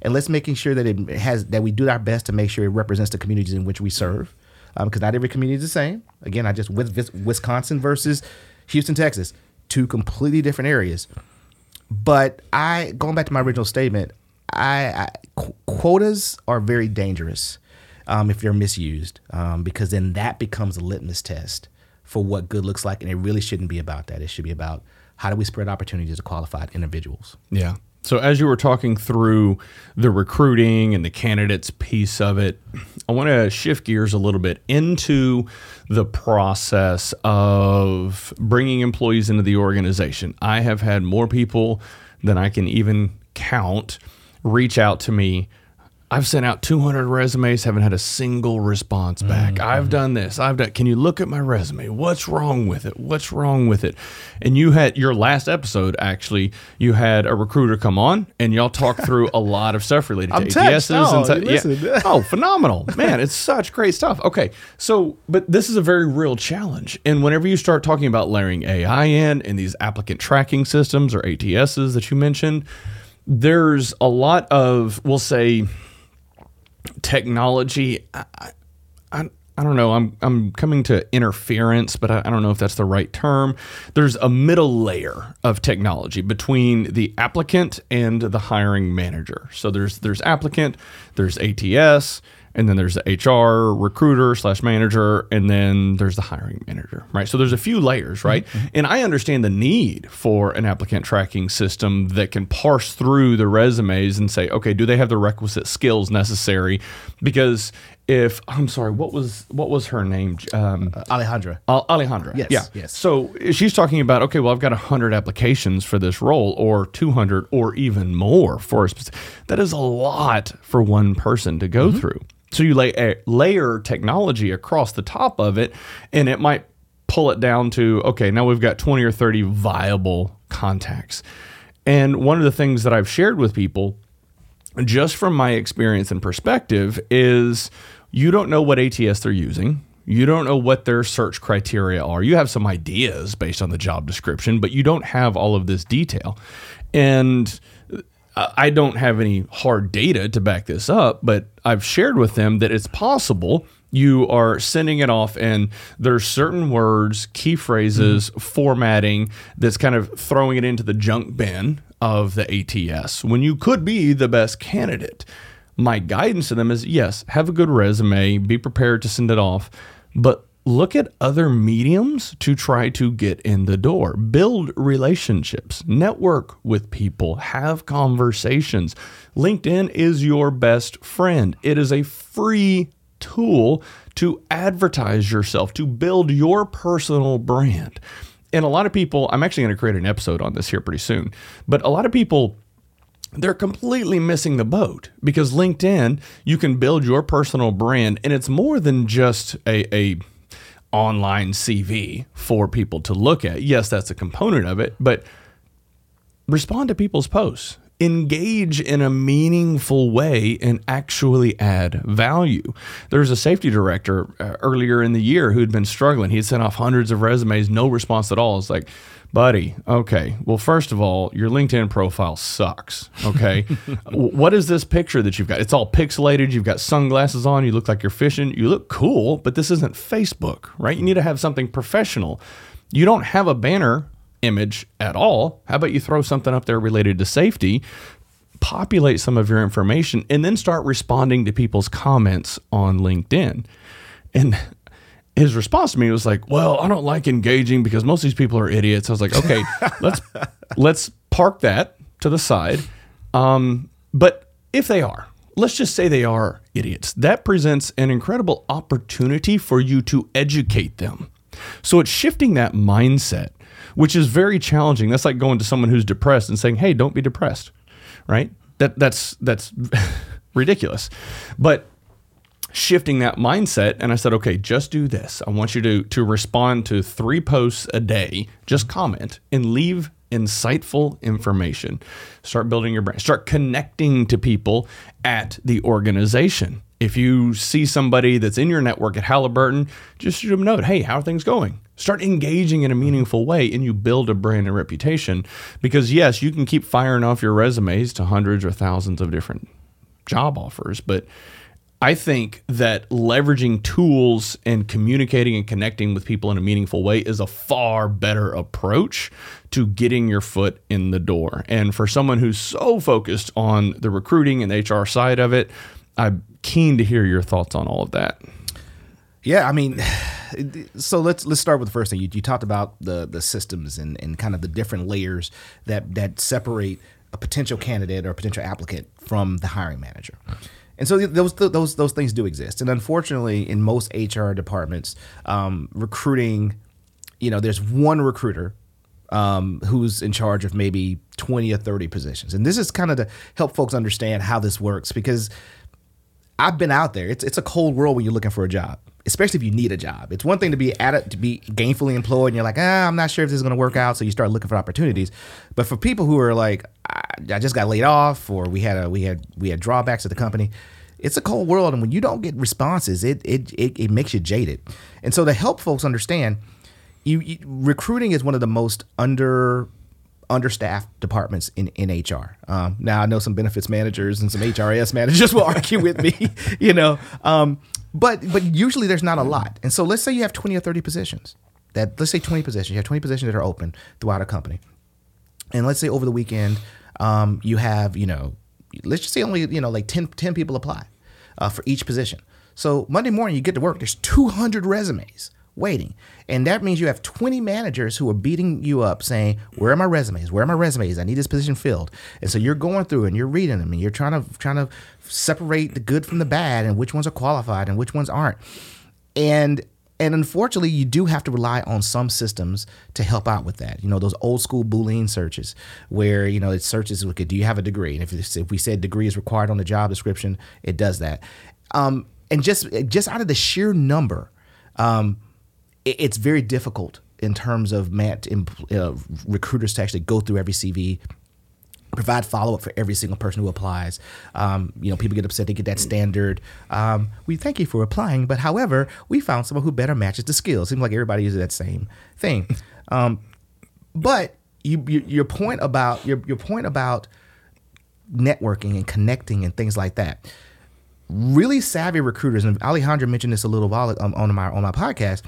and let's making sure that it has that we do our best to make sure it represents the communities in which we serve, because um, not every community is the same. Again, I just with Wisconsin versus Houston, Texas, two completely different areas. But I going back to my original statement, I, I qu- quotas are very dangerous um, if they're misused um, because then that becomes a litmus test for what good looks like, and it really shouldn't be about that. It should be about how do we spread opportunities to qualified individuals. Yeah. So as you were talking through the recruiting and the candidates piece of it, I want to shift gears a little bit into the process of bringing employees into the organization. I have had more people than I can even count reach out to me. I've sent out 200 resumes, haven't had a single response back. Mm-hmm. I've done this. I've done. Can you look at my resume? What's wrong with it? What's wrong with it? And you had your last episode actually. You had a recruiter come on, and y'all talked through a lot of stuff related I'm to. ATSs oh, and so, yeah. oh, phenomenal, man! It's such great stuff. Okay, so but this is a very real challenge, and whenever you start talking about layering AI in and these applicant tracking systems or ATSs that you mentioned there's a lot of, we'll say, technology. I, I, I don't know. I'm I'm coming to interference, but I, I, don't know if that's the right term. There's a middle layer of technology between the applicant and the hiring manager. So there's there's applicant, there's ATS, and then there's the HR recruiter slash manager, and then there's the hiring manager, right? So there's a few layers, right? Mm-hmm. And I understand the need for an applicant tracking system that can parse through the resumes and say, okay, do they have the requisite skills necessary? Because if I'm sorry, what was what was her name? Um, uh, Alejandra. Alejandra. Yes. Yeah. Yes. So she's talking about okay, well, I've got hundred applications for this role, or two hundred, or even more for a specific. That is a lot for one person to go mm-hmm. through. So you lay a layer technology across the top of it, and it might pull it down to okay, now we've got 20 or 30 viable contacts. And one of the things that I've shared with people, just from my experience and perspective, is you don't know what ATS they're using. You don't know what their search criteria are. You have some ideas based on the job description, but you don't have all of this detail. And I don't have any hard data to back this up, but I've shared with them that it's possible you are sending it off and there's certain words, key phrases, mm-hmm. formatting that's kind of throwing it into the junk bin of the ATS when you could be the best candidate. My guidance to them is yes, have a good resume, be prepared to send it off, but look at other mediums to try to get in the door. Build relationships, network with people, have conversations. LinkedIn is your best friend. It is a free tool to advertise yourself, to build your personal brand. And a lot of people, I'm actually going to create an episode on this here pretty soon, but a lot of people they're completely missing the boat because LinkedIn, you can build your personal brand and it's more than just a, a online CV for people to look at. Yes, that's a component of it, but respond to people's posts. Engage in a meaningful way and actually add value. There's a safety director uh, earlier in the year who had been struggling. He had sent off hundreds of resumes, no response at all. It's like, buddy, okay, well, first of all, your LinkedIn profile sucks. Okay. what is this picture that you've got? It's all pixelated. You've got sunglasses on. You look like you're fishing. You look cool, but this isn't Facebook, right? You need to have something professional. You don't have a banner image at all. How about you throw something up there related to safety? Populate some of your information and then start responding to people's comments on LinkedIn. And his response to me was like, "Well, I don't like engaging because most of these people are idiots." I was like, "Okay, let's let's park that to the side." Um, but if they are, let's just say they are idiots. That presents an incredible opportunity for you to educate them. So it's shifting that mindset, which is very challenging. That's like going to someone who's depressed and saying, "Hey, don't be depressed." Right? That that's that's ridiculous. But shifting that mindset and I said, okay, just do this. I want you to to respond to three posts a day, just comment and leave insightful information. Start building your brand. Start connecting to people at the organization. If you see somebody that's in your network at Halliburton, just shoot them a note. Hey, how are things going? Start engaging in a meaningful way and you build a brand and reputation. Because yes, you can keep firing off your resumes to hundreds or thousands of different job offers, but I think that leveraging tools and communicating and connecting with people in a meaningful way is a far better approach to getting your foot in the door. And for someone who's so focused on the recruiting and HR side of it, I'm keen to hear your thoughts on all of that. Yeah, I mean, so let's let's start with the first thing. You, you talked about the the systems and, and kind of the different layers that that separate a potential candidate or a potential applicant from the hiring manager. And so those those those things do exist. And unfortunately, in most HR departments, um, recruiting, you know, there's one recruiter um, who's in charge of maybe 20 or 30 positions. And this is kind of to help folks understand how this works because I've been out there. It's it's a cold world when you're looking for a job, especially if you need a job. It's one thing to be at it to be gainfully employed, and you're like, ah, I'm not sure if this is going to work out, so you start looking for opportunities. But for people who are like, I just got laid off, or we had a we had we had drawbacks at the company. It's a cold world, and when you don't get responses, it it it, it makes you jaded. And so to help folks understand, you, you recruiting is one of the most under understaffed departments in, in HR. Um, now I know some benefits managers and some HRS managers will argue with me, you know, um, but but usually there's not a lot. And so let's say you have 20 or 30 positions. That let's say 20 positions. You have 20 positions that are open throughout a company, and let's say over the weekend um, you have you know let's just say only you know like 10, 10 people apply uh, for each position. So Monday morning you get to work. There's 200 resumes waiting. And that means you have 20 managers who are beating you up saying, Where are my resumes? Where are my resumes? I need this position filled. And so you're going through and you're reading them and you're trying to trying to separate the good from the bad and which ones are qualified and which ones aren't. And and unfortunately, you do have to rely on some systems to help out with that. You know, those old school Boolean searches where, you know, it searches, okay, do you have a degree? And if, if we said degree is required on the job description, it does that. Um, and just just out of the sheer number, um, it's very difficult in terms of uh, recruiters to actually go through every CV provide follow up for every single person who applies. Um, you know, people get upset; they get that standard. Um, we thank you for applying, but however, we found someone who better matches the skills. Seems like everybody uses that same thing. Um, but you, you, your point about your your point about networking and connecting and things like that really savvy recruiters, and Alejandra mentioned this a little while um, on my on my podcast.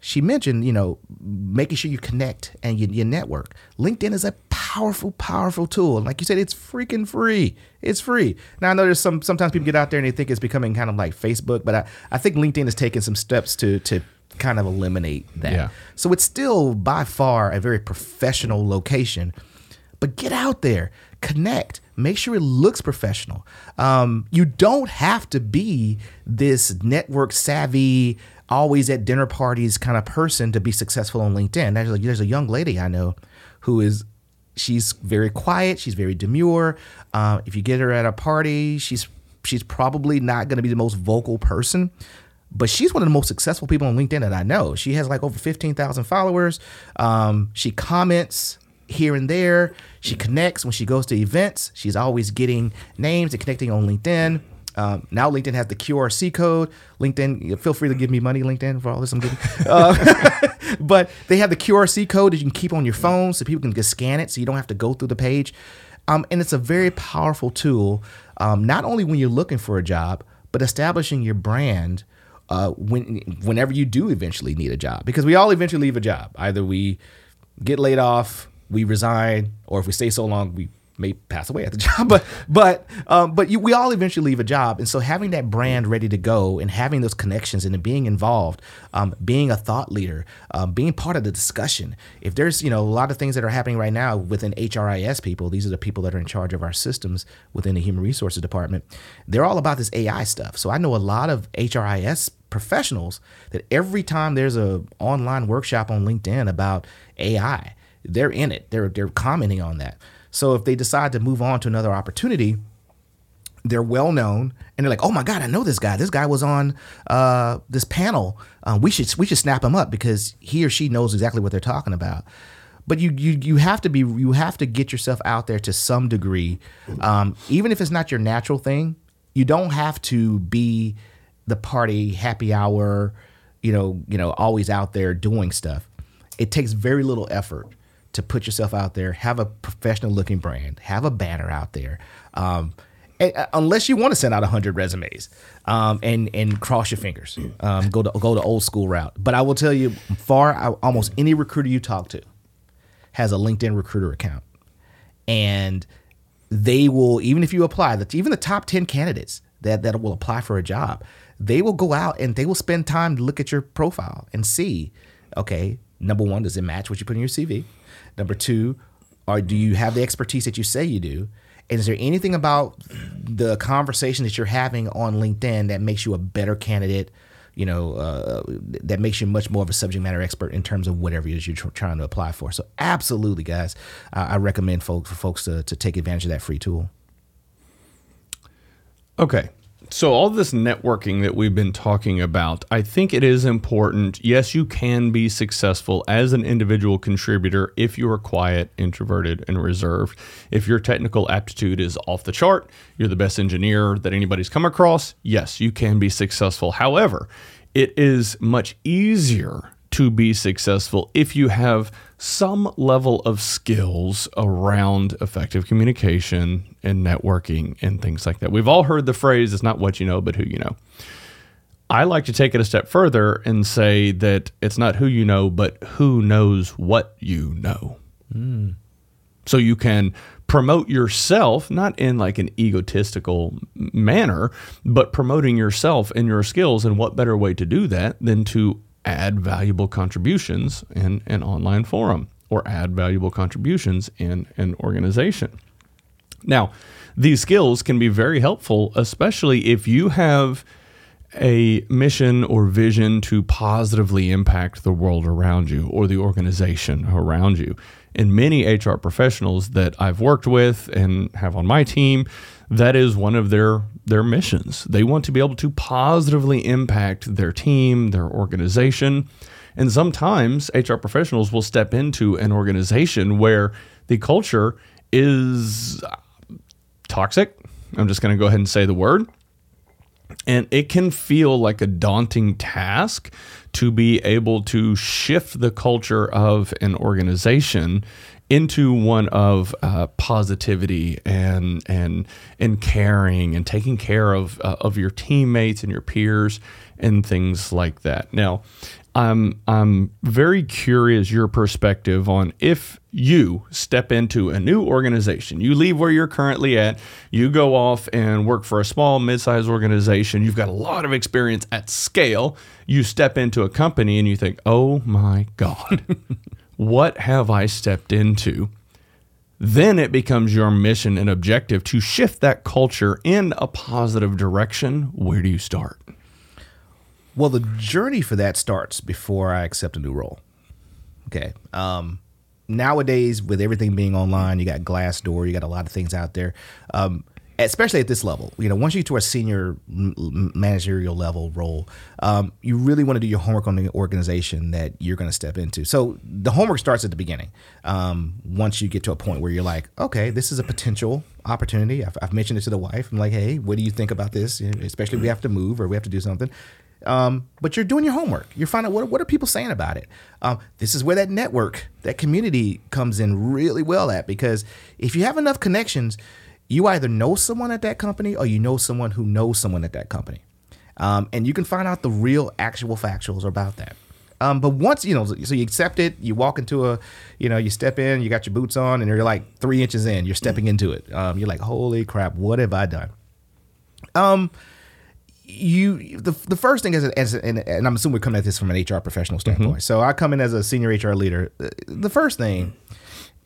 She mentioned, you know, making sure you connect and you, you network. LinkedIn is a powerful, powerful tool. And like you said, it's freaking free. It's free. Now I know there's some sometimes people get out there and they think it's becoming kind of like Facebook, but I, I think LinkedIn is taking some steps to to kind of eliminate that. Yeah. So it's still by far a very professional location. But get out there, connect, make sure it looks professional. Um, you don't have to be this network savvy, always at dinner parties kind of person to be successful on LinkedIn. There's a, there's a young lady I know who is she's very quiet. She's very demure. Uh, if you get her at a party, she's she's probably not going to be the most vocal person. But she's one of the most successful people on LinkedIn that I know. She has like over 15,000 followers. Um, she comments here and there. She connects when she goes to events. She's always getting names and connecting on LinkedIn. Um, now LinkedIn has the QRC code. LinkedIn, feel free to give me money, LinkedIn, for all this I'm getting. Uh, but they have the QRC code that you can keep on your phone so people can just scan it so you don't have to go through the page. Um, and it's a very powerful tool, um, not only when you're looking for a job, but establishing your brand uh, when whenever you do eventually need a job. Because we all eventually leave a job. Either we get laid off, we resign, or if we stay so long, we may pass away at the job, but but um, but you, we all eventually leave a job, and so having that brand ready to go and having those connections and being involved, um, being a thought leader, um, being part of the discussion. If there's you know a lot of things that are happening right now within HRIS people, these are the people that are in charge of our systems within the human resources department. They're all about this AI stuff. So I know a lot of HRIS professionals that every time there's a online workshop on LinkedIn about AI, they're in it. They're they're commenting on that. So if they decide to move on to another opportunity, they're well known and they're like, oh my god, I know this guy. This guy was on uh, this panel. Uh, we should we should snap him up because he or she knows exactly what they're talking about. But you you you have to be you have to get yourself out there to some degree, um, even if it's not your natural thing. You don't have to be the party happy hour, you know, you know, always out there doing stuff. It takes very little effort to put yourself out there, have a professional looking brand, have a banner out there. Um, and, uh, unless you want to send out hundred resumes um, and and cross your fingers, um, go to go the old school route. But I will tell you, far almost any recruiter you talk to has a LinkedIn recruiter account, and they will even if you apply that even the top ten candidates that that will apply for a job, they will go out and they will spend time to look at your profile and see, okay, number one, does it match what you put in your CV? Number two, or do you have the expertise that you say you do? And is there anything about the conversation that you're having on LinkedIn that makes you a better candidate? You know, uh, that makes you much more of a subject matter expert in terms of whatever it is you're tr- trying to apply for. So, absolutely, guys, I recommend folks for folks to, to take advantage of that free tool. Okay, so, all this networking that we've been talking about, I think it is important. Yes, you can be successful as an individual contributor if you are quiet, introverted, and reserved. If your technical aptitude is off the chart, you're the best engineer that anybody's come across, yes, you can be successful. However, it is much easier to be successful if you have some level of skills around effective communication and networking and things like that. We've all heard the phrase, it's not what you know, but who you know. I like to take it a step further and say that it's not who you know, but who knows what you know. Mm. So you can promote yourself, not in like an egotistical manner, but promoting yourself and your skills. And what better way to do that than to add valuable contributions in an online forum or add valuable contributions in an organization. Now, these skills can be very helpful, especially if you have a mission or vision to positively impact the world around you or the organization around you. And many HR professionals that I've worked with and have on my team, that is one of their their missions. They want to be able to positively impact their team, their organization. And sometimes HR professionals will step into an organization where the culture is toxic. I'm just going to go ahead and say the word. And it can feel like a daunting task to be able to shift the culture of an organization into one of uh, positivity and and and caring and taking care of uh, of your teammates and your peers and things like that. Now, I'm I'm very curious your perspective on if you step into a new organization, you leave where you're currently at, you go off and work for a small mid-sized organization, you've got a lot of experience at scale, you step into a company and you think, "Oh my god." What have I stepped into? Then it becomes your mission and objective to shift that culture in a positive direction. Where do you start? Well, the journey for that starts before I accept a new role. Okay. Um, nowadays with everything being online, you got Glassdoor, you got a lot of things out there. Um, especially at this level, you know, once you get to a senior managerial level role, um, you really want to do your homework on the organization that you're going to step into. So the homework starts at the beginning. Um, once you get to a point where you're like, okay, this is a potential opportunity. I've, I've, mentioned it to the wife. I'm like, hey, what do you think about this? Especially if we have to move or we have to do something. Um, but you're doing your homework. You're finding what, what are people saying about it. Um, this is where that network, that community comes in really well at because if you have enough connections, you either know someone at that company or you know someone who knows someone at that company. Um, and you can find out the real actual factuals about that. Um, but once you know, so you accept it, you walk into a, you know, you step in, you got your boots on, and you're like three inches in, you're stepping into it. Um, you're like, holy crap, what have I done? Um, you the, the first thing is as and, and I'm assuming we're coming at this from an HR professional standpoint. Mm-hmm. So I come in as a senior HR leader. The first thing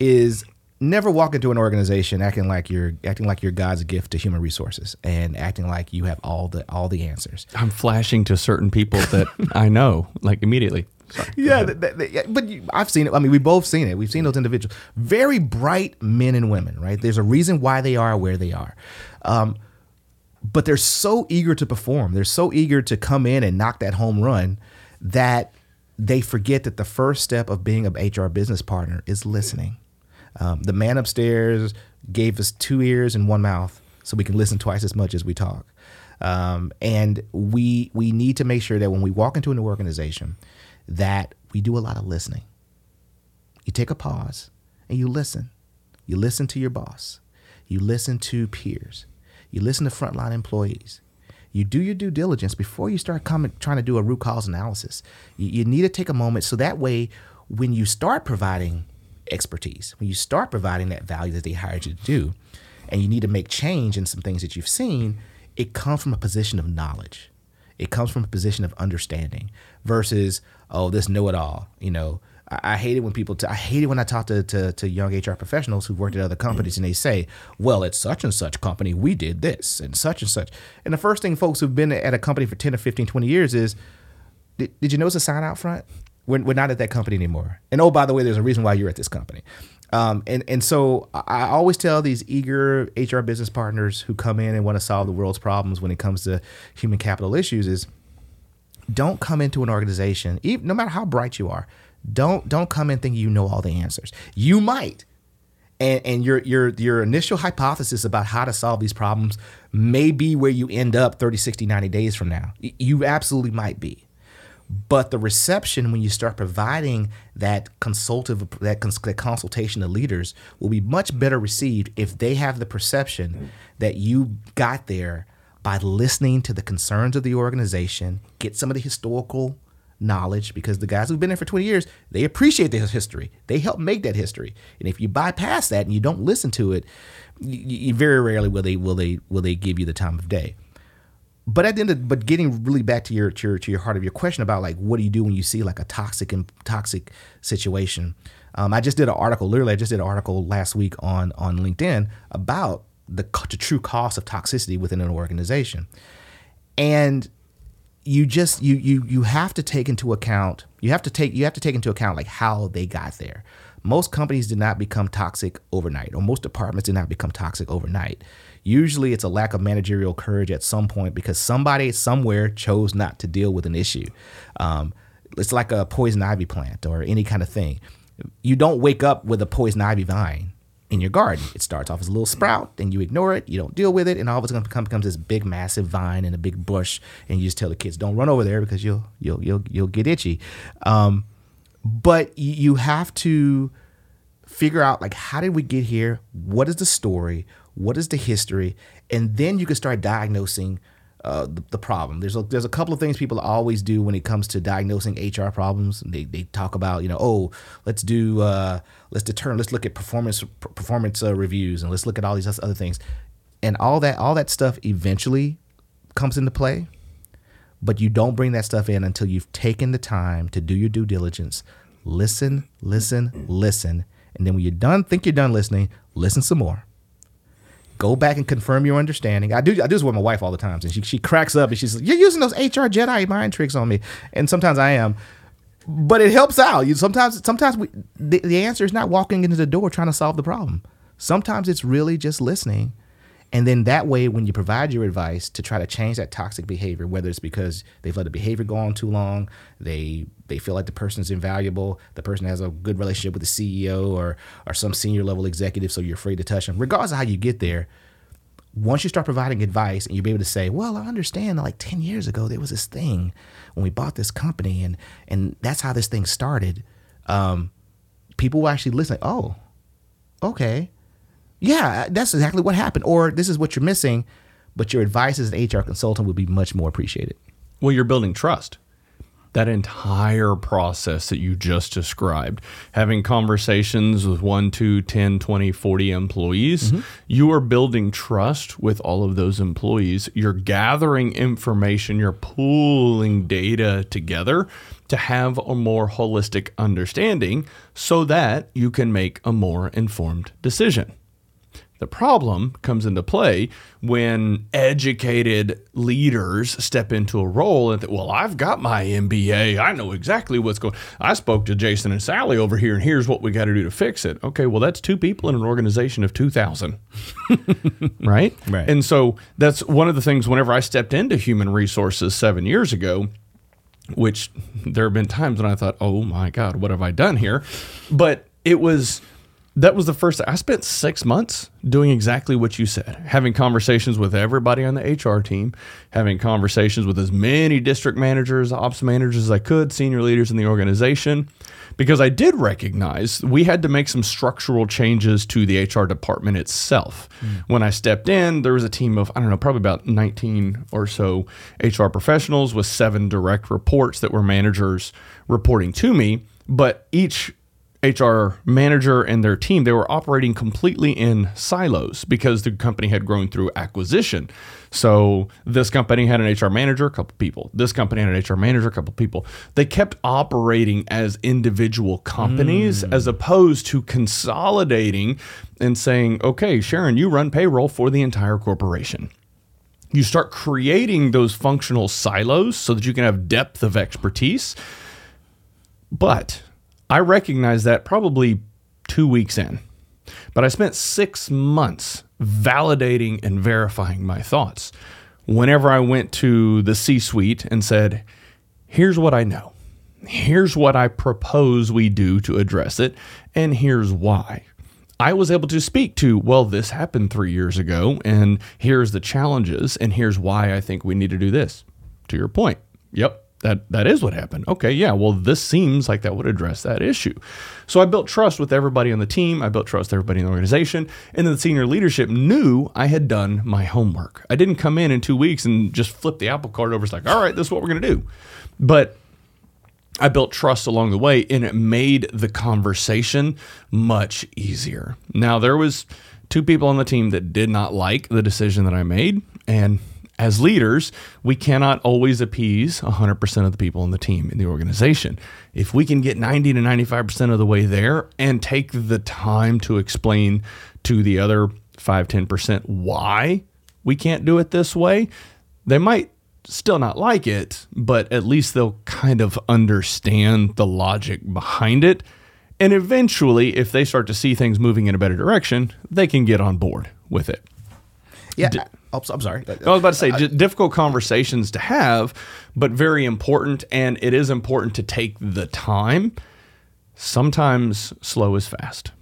is never walk into an organization acting like you're acting like you're God's gift to human resources and acting like you have all the all the answers. I'm flashing to certain people that I know like immediately. Sorry, yeah, but you, I've seen it. I mean, we've both seen it. We've seen those individuals, very bright men and women. Right? There's a reason why they are where they are. Um, but they're so eager to perform. They're so eager to come in and knock that home run that they forget that the first step of being an HR business partner is listening. Um, the man upstairs gave us two ears and one mouth so we can listen twice as much as we talk. Um, and we we need to make sure that when we walk into a new organization, that we do a lot of listening. You take a pause and you listen. You listen to your boss. You listen to peers. You listen to frontline employees. You do your due diligence before you start coming, trying to do a root cause analysis. You, you need to take a moment so that way, when you start providing expertise, when you start providing that value that they hired you to do, and you need to make change in some things that you've seen, it comes from a position of knowledge. It comes from a position of understanding versus, oh, this know it all. You know, I, I hate it when people, t- I hate it when I talk to, to, to young HR professionals who've worked at other companies and they say, well, at such and such company, we did this and such and such. And the first thing folks who've been at a company for 10 or 15, 20 years is, did, did you notice a sign out front? We're, we're not at that company anymore. And oh, by the way, there's a reason why you're at this company. Um, and and so I always tell these eager HR business partners who come in and want to solve the world's problems when it comes to human capital issues is don't come into an organization, even, no matter how bright you are, don't don't come in thinking you know all the answers. You might. And, and your your your initial hypothesis about how to solve these problems may be where you end up 30, 60, 90 days from now. You absolutely might be. But the reception when you start providing that consultative that, cons- that consultation to leaders will be much better received if they have the perception that you got there by listening to the concerns of the organization, get some of the historical knowledge because the guys who've been there for 20 years, they appreciate the history. They help make that history. And if you bypass that and you don't listen to it, you, you very rarely will they will they will they give you the time of day but at the end of, but getting really back to your, to your to your heart of your question about like what do you do when you see like a toxic and toxic situation? Um, i just did an article literally i just did an article last week on on linkedin about the, the true cost of toxicity within an organization. And you just you you you have to take into account you have to take you have to take into account like how they got there. Most companies did not become toxic overnight or most departments did not become toxic overnight Usually it's a lack of managerial courage at some point because somebody somewhere chose not to deal with an issue. Um, it's like a poison ivy plant or any kind of thing. You don't wake up with a poison ivy vine in your garden. It starts off as a little sprout, then you ignore it, you don't deal with it, and all of a sudden becomes this big, massive vine and a big bush, and you just tell the kids, "Don't run over there because you'll you'll you'll you'll get itchy." Um, but you have to figure out like how did we get here? What is the story? What is the history, and then you can start diagnosing uh, the, the, problem. There's a, there's a couple of things people always do when it comes to diagnosing HR problems. They, they talk about you know oh let's do uh, let's determine let's look at performance performance uh, reviews and let's look at all these other things, and all that all that stuff eventually comes into play, but you don't bring that stuff in until you've taken the time to do your due diligence, listen, listen, listen, and then when you're done, think you're done listening, listen some more go back and confirm your understanding. I do I do this with my wife all the time, and she she cracks up and she's like, "You're using those HR Jedi mind tricks on me," and sometimes I am. but it helps out. You sometimes sometimes we, the, the answer is not walking into the door trying to solve the problem. Sometimes it's really just listening. And then that way, when you provide your advice to try to change that toxic behavior, whether it's because they've let the behavior go on too long, they they feel like the person's invaluable, the person has a good relationship with the CEO or or some senior level executive, so you're afraid to touch them. Regardless of how you get there, once you start providing advice and you'll be able to say, well, I understand like 10 years ago, there was this thing when we bought this company and, and that's how this thing started. Um, people will actually listen. Oh, okay. Yeah, that's exactly what happened. Or this is what you're missing, but your advice as an HR consultant would be much more appreciated. Well, you're building trust that entire process that you just described, having conversations with 1, 2, 10, 20, 40 employees, mm-hmm. you are building trust with all of those employees. You're gathering information, you're pooling data together to have a more holistic understanding so that you can make a more informed decision. The problem comes into play when educated leaders step into a role and think, well, I've got my MBA. I know exactly what's going I spoke to Jason and Sally over here, and here's what we got to do to fix it. Okay, well, that's two people in an organization of 2,000. right? Right. And so that's one of the things whenever I stepped into human resources seven years ago, which there have been times when I thought, oh my God, what have I done here? But it was that was the first i spent six months doing exactly what you said having conversations with everybody on the hr team having conversations with as many district managers ops managers as i could senior leaders in the organization because i did recognize we had to make some structural changes to the hr department itself mm. when i stepped in there was a team of i don't know probably about 19 or so hr professionals with seven direct reports that were managers reporting to me but each HR manager and their team, they were operating completely in silos because the company had grown through acquisition. So this company had an HR manager, a couple people. This company had an HR manager, a couple people. They kept operating as individual companies mm. as opposed to consolidating and saying, okay, Sharon, you run payroll for the entire corporation you start creating those functional silos so that you can have depth of expertise. But I recognized that probably two weeks in, but I spent six months validating and verifying my thoughts. Whenever I went to the C suite and said, here's what I know, here's what I propose we do to address it, and here's why. I was able to speak to, well, this happened three years ago, and here's the challenges, and here's why I think we need to do this. To your point. Yep, that that is what happened. Okay, yeah. Well, this seems like that would address that issue. So I built trust with everybody on the team. I built trust with everybody in the organization, and then the senior leadership knew I had done my homework. I didn't come in in two weeks and just flip the apple cart over. It's like, all right, this is what we're gonna do. But I built trust along the way, and it made the conversation much easier. Now there was two people on the team that did not like the decision that I made, and as leaders, we cannot always appease 100% of the people in the team, in the organization. If we can get 90 to 95% of the way there and take the time to explain to the other 5 10% why we can't do it this way, they might still not like it, but at least they'll kind of understand the logic behind it. And eventually, if they start to see things moving in a better direction, they can get on board with it. Yeah. D- I'm sorry. I was about to say uh, difficult conversations to have, but very important, and it is important to take the time. Sometimes slow is fast.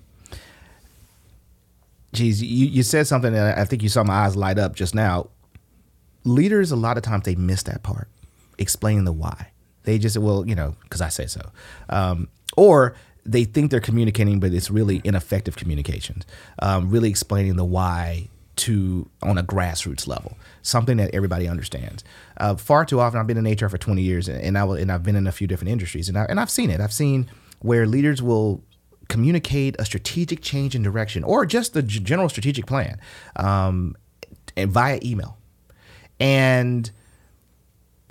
Geez, you, you said something that I think you saw my eyes light up just now. Leaders, a lot of times, they miss that part, explaining the why. They just, well, you know, because I say so. Um, or they think they're communicating, but it's really ineffective communications. Um, really explaining the why to on a grassroots level, something that everybody understands. Uh, far too often, I've been in HR for 20 years, and I will, and I've been in a few different industries, and I, and I've seen it. I've seen where leaders will communicate a strategic change in direction or just the general strategic plan, um, and via email, and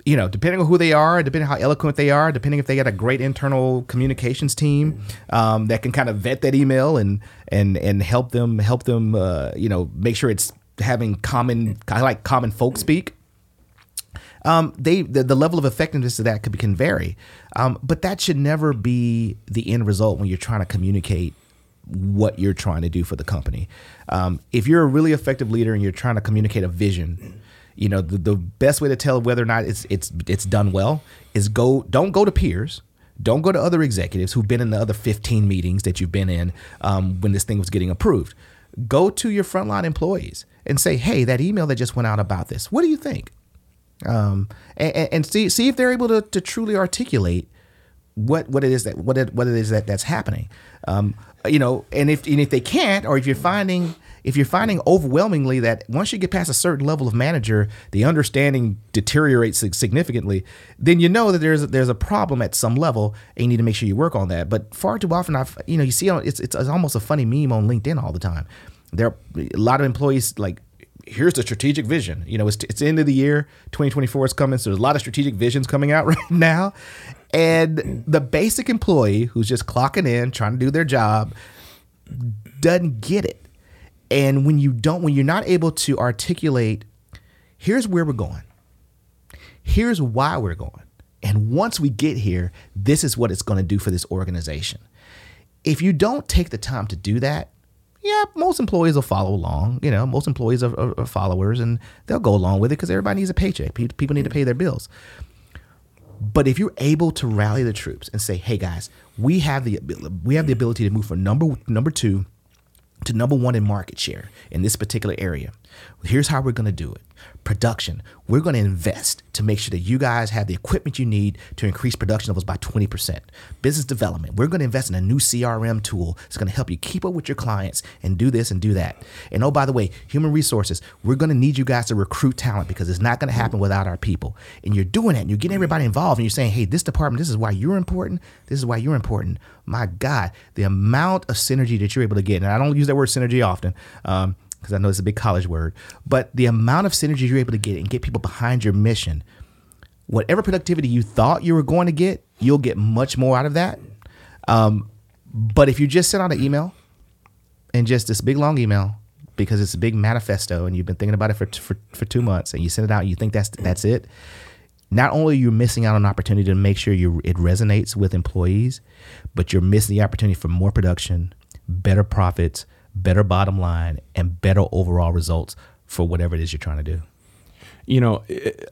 you know, depending on who they are, depending on how eloquent they are, depending if they got a great internal communications team um, that can kind of vet that email and and and help them help them uh, you know make sure it's having common like common folk speak. Um, they the, the level of effectiveness of that could can vary, um, but that should never be the end result when you're trying to communicate what you're trying to do for the company. Um, if you're a really effective leader and you're trying to communicate a vision, you know the, the best way to tell whether or not it's it's it's done well is go don't go to peers. Don't go to other executives who've been in the other 15 meetings that you've been in um, when this thing was getting approved. Go to your frontline employees and say, "Hey, that email that just went out about this. What do you think?" Um, and, and see see if they're able to, to truly articulate what what it is that what it, what it is that that's happening. Um, you know, and if and if they can't, or if you're finding if you're finding overwhelmingly that once you get past a certain level of manager, the understanding deteriorates significantly, then you know that there's there's a problem at some level, and you need to make sure you work on that. But far too often, I've you know you see it's it's, almost a funny meme on LinkedIn all the time. There are a lot of employees like here's the strategic vision. You know, it's, it's the end of the year, 2024 is coming, so there's a lot of strategic visions coming out right now. And the basic employee who's just clocking in, trying to do their job, doesn't get it. And when you don't, when you're not able to articulate, here's where we're going, here's why we're going. And once we get here, this is what it's going to do for this organization. If you don't take the time to do that, yeah, most employees will follow along. You know, most employees are, are, are followers and they'll go along with it because everybody needs a paycheck. People need to pay their bills. But if you're able to rally the troops and say, "Hey guys, we have the we have the ability to move from number number two to number one in market share in this particular area. Here's how we're going to do it production. We're going to invest to make sure that you guys have the equipment you need to increase production levels by 20%. Business development. We're going to invest in a new CRM tool that's going to help you keep up with your clients and do this and do that. And oh, by the way, human resources. We're going to need you guys to recruit talent because it's not going to happen without our people. And you're doing that and you're getting everybody involved and you're saying, hey, this department, this is why you're important. This is why you're important. My God, the amount of synergy that you're able to get. And I don't use that word synergy often. Um, because I know it's a big college word, but the amount of synergy you're able to get and get people behind your mission, whatever productivity you thought you were going to get, you'll get much more out of that. Um, but if you just send out an email and just this big long email because it's a big manifesto and you've been thinking about it for, for, for two months and you send it out and you think that's that's it, not only are you missing out on an opportunity to make sure you it resonates with employees, but you're missing the opportunity for more production, better profits, better bottom line, and better overall results for whatever it is you're trying to do. You know,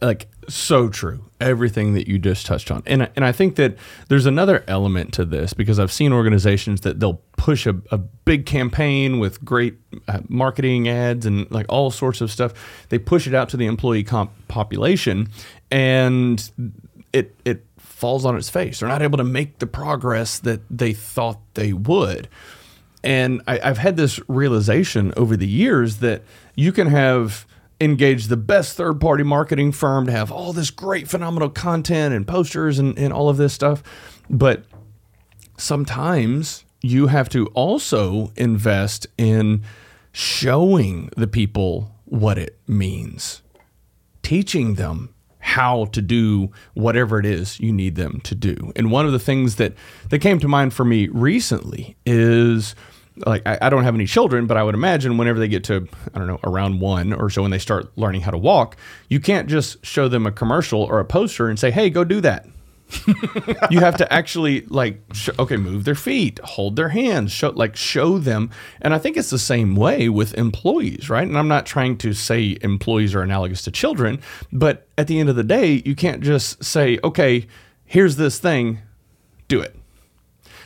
like so true. Everything that you just touched on, and and I think that there's another element to this because I've seen organizations that they'll push a, a big campaign with great uh, marketing ads and like all sorts of stuff. They push it out to the employee comp population, and it it falls on its face. They're not able to make the progress that they thought they would. And I, have had this realization over the years that you can have engaged the best third party marketing firm to have all this great, phenomenal content and posters and, and all of this stuff. But sometimes you have to also invest in showing the people what it means, teaching them how to do whatever it is you need them to do. And one of the things that that came to mind for me recently is like I, I, don't have any children, but I would imagine whenever they get to I don't know around one or so when they start learning how to walk, you can't just show them a commercial or a poster and say, "Hey, go do that." you have to actually like sh- okay move their feet hold their hands show like show them. And i think it's the same way with employees right? And i'm not trying to say employees are analogous to children but at the end of the day you can't just say okay here's this thing do it.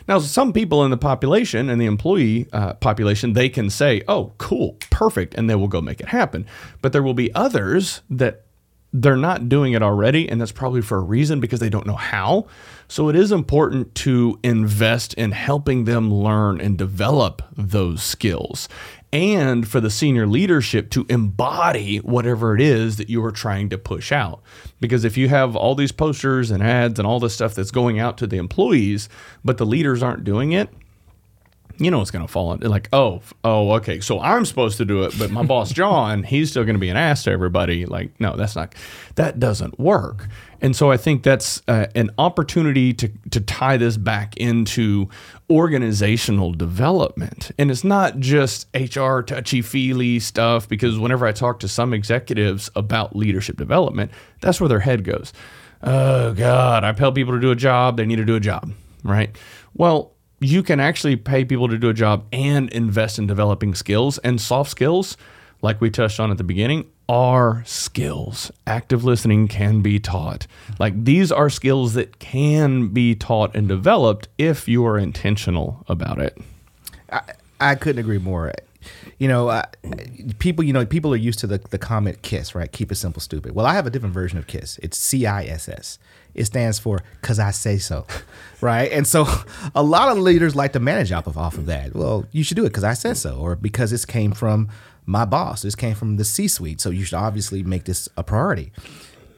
Now, some people in the population and the employee uh, population, they can say, oh, cool, perfect, and they will go make it happen. But there will be others that they're not doing it already, and that's probably for a reason because they don't know how. So it is important to invest in helping them learn and develop those skills and for the senior leadership to embody whatever it is that you are trying to push out. Because if you have all these posters and ads and all this stuff that's going out to the employees, but the leaders aren't doing it, you know it's going to fall in like oh oh okay so i'm supposed to do it but my boss john he's still going to be an ass to everybody. Like no that's not that doesn't work. And so i think that's uh, an opportunity to to tie this back into organizational development. And it's not just hr touchy feely stuff because whenever i talk to some executives about leadership development that's where their head goes. Oh god i tell people to do a job they need to do a job right? Well you can actually pay people to do a job and invest in developing skills and soft skills like we touched on at the beginning are skills active listening can be taught like these are skills that can be taught and developed if you are intentional about it I, I couldn't agree more you know, uh, people, you know, people are used to the, the comment KISS, right? Keep it simple, stupid. Well, I have a different version of KISS. It's C I S S. It stands for "Cause I Say So," right? And so, a lot of leaders like to manage off of off of that. Well, you should do it because I said so, or because this came from my boss. This came from the C-suite, so you should obviously make this a priority.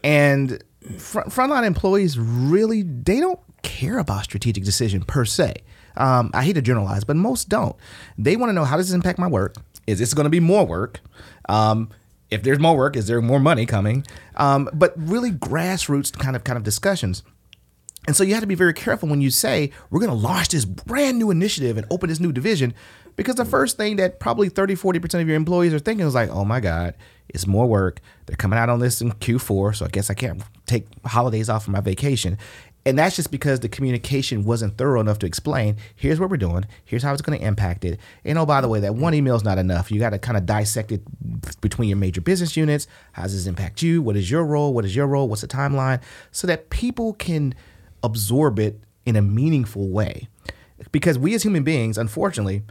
And front, frontline employees really they don't care about strategic decision per se. Um, I hate to generalize, but most don't. They want to know how does this impact my work? Is this going to be more work? Um, if there's more work, is there more money coming? Um, but really grassroots kind of kind of discussions. And so you have to be very careful when you say we're going to launch this brand new initiative and open this new division because the first thing that probably 30 40% of your employees are thinking is like, "Oh my god, it's more work. They're coming out on this in Q4, so I guess I can't take holidays off for my vacation." And that's just because the communication wasn't thorough enough to explain here's what we're doing, here's how it's going to impact it. And oh, by the way, that one email is not enough. You got to kind of dissect it between your major business units. How does this impact you? What is your role? What is your role? What's the timeline? So that people can absorb it in a meaningful way. Because we as human beings, unfortunately,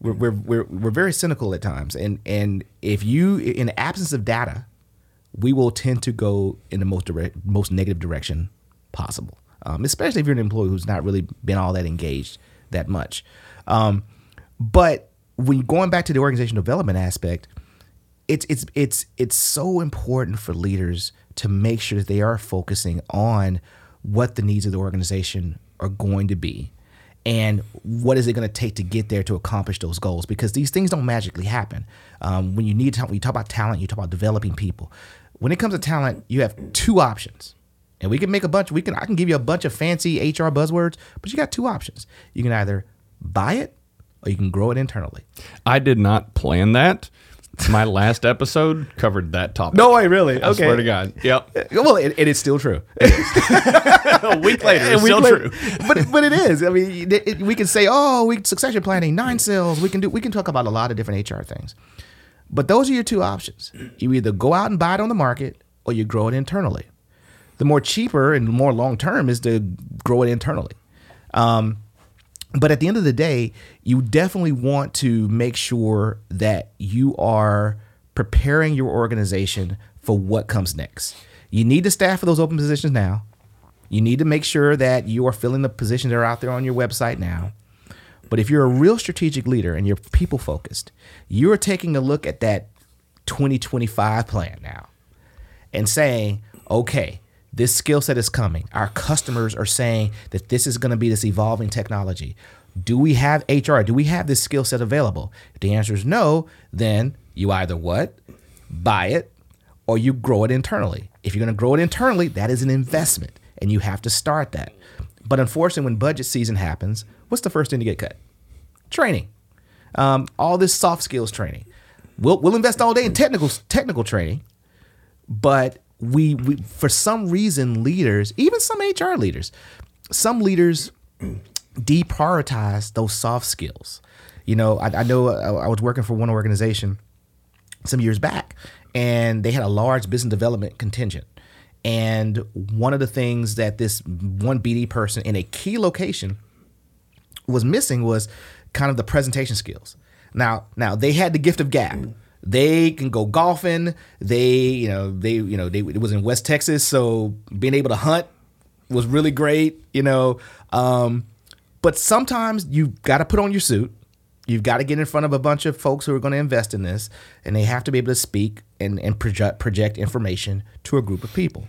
we're, we're, we're, we're very cynical at times. And, and if you, in the absence of data, we will tend to go in the most direct, most negative direction possible um, especially if you're an employee who's not really been all that engaged that much. Um, but when going back to the organization development aspect, it's it's it's it's so important for leaders to make sure that they are focusing on what the needs of the organization are going to be and what is it going to take to get there to accomplish those goals because these things don't magically happen. Um, when you need to when you talk about talent you talk about developing people. When it comes to talent you have two options and we can make a bunch. We can I can give you a bunch of fancy HR buzzwords, but you got two options. You can either buy it or you can grow it internally. I did not plan that. My last episode covered that topic. No way, really? I okay. swear to God. Yep. Well, it, it is still true. a week later, it's still later. true. But but it is. I mean, it, it, we can say, oh, we succession planning, nine cells. We can do. We can talk about a lot of different HR things. But those are your two options. You either go out and buy it on the market, or you grow it internally the more cheaper and more long term is to grow it internally. Um, but at the end of the day, you definitely want to make sure that you are preparing your organization for what comes next. You need to staff for those open positions now. You need to make sure that you are filling the positions that are out there on your website now. But if you're a real strategic leader and you're people focused, you're taking a look at that 2025 plan now and saying, okay, this skill set is coming. Our customers are saying that this is going to be this evolving technology. Do we have HR? Do we have this skill set available? If the answer is no, then you either what? Buy it or you grow it internally. If you're going to grow it internally, that is an investment and you have to start that. But unfortunately, when budget season happens, what's the first thing to get cut? Training. Um, all this soft skills training. We'll, we'll invest all day in technical technical training, but we, we for some reason leaders, even some HR leaders, some leaders deprioritize those soft skills. You know, I, I know I, I was working for one organization some years back, and they had a large business development contingent. And one of the things that this one BD person in a key location was missing was kind of the presentation skills. Now, now they had the gift of gab. They can go golfing. They, you know, they, you know, they it was in West Texas, so being able to hunt was really great, you know. Um, but sometimes you've got to put on your suit. You've got to get in front of a bunch of folks who are going to invest in this, and they have to be able to speak and, and project, project information to a group of people.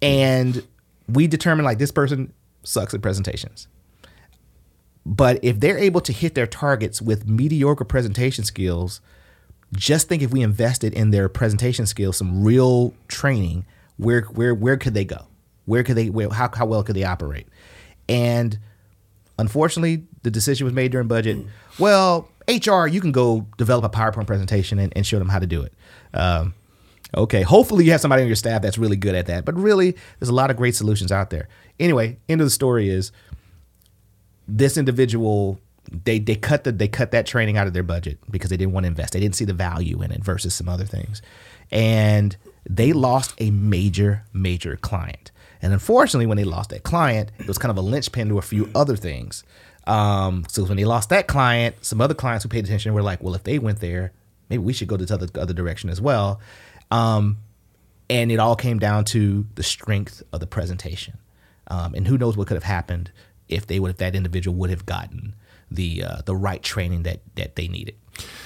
And we determine like this person sucks at presentations. But if they're able to hit their targets with mediocre presentation skills, just think if we invested in their presentation skills, some real training, where where where could they go? Where could they? Where, how how well could they operate? And unfortunately, the decision was made during budget. Well, HR, you can go develop a PowerPoint presentation and, and show them how to do it. Um, okay, hopefully you have somebody on your staff that's really good at that. But really, there's a lot of great solutions out there. Anyway, end of the story is this individual they they cut the they cut that training out of their budget because they didn't want to invest. They didn't see the value in it versus some other things, and they lost a major major client. And unfortunately, when they lost that client, it was kind of a linchpin to a few other things. Um, so when they lost that client, some other clients who paid attention were like, "Well, if they went there, maybe we should go this other other direction as well." Um, and it all came down to the strength of the presentation. Um, and who knows what could have happened if they would if that individual would have gotten the uh, the right training that that they needed.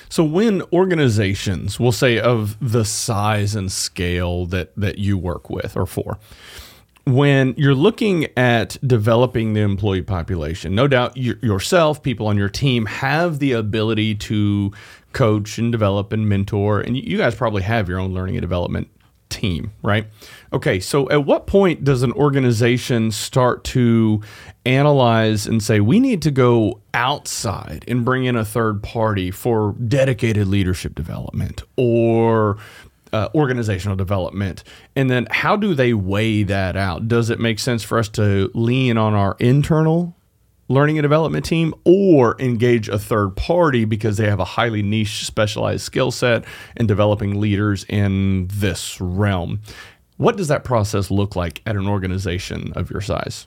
So when organizations, we'll say of the size and scale that that you work with or for, when you're looking at developing the employee population, no doubt you, yourself, people on your team have the ability to coach and develop and mentor, and you guys probably have your own learning and development team, right? Okay, so at what point does an organization start to analyze and say, we need to go outside and bring in a third party for dedicated leadership development or uh, organizational development? And then how do they weigh that out? Does it make sense for us to lean on our internal learning and development team or engage a third party because they have a highly niche specialized skill set in developing leaders in this realm. What does that process look like at an organization of your size?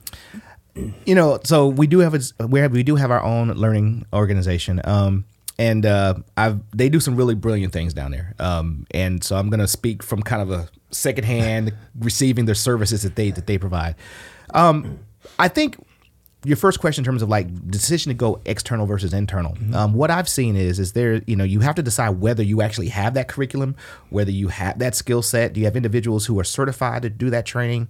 You know, so we do have a, we have we do have our own learning organization. Um, and uh, I've they do some really brilliant things down there. Um, and so I'm going to speak from kind of a secondhand receiving the services that they that they provide. Um, I think your first question in terms of like decision to go external versus internal. Mm-hmm. Um, what I've seen is is there you know you have to decide whether you actually have that curriculum, whether you have that skill set. Do you have individuals who are certified to do that training?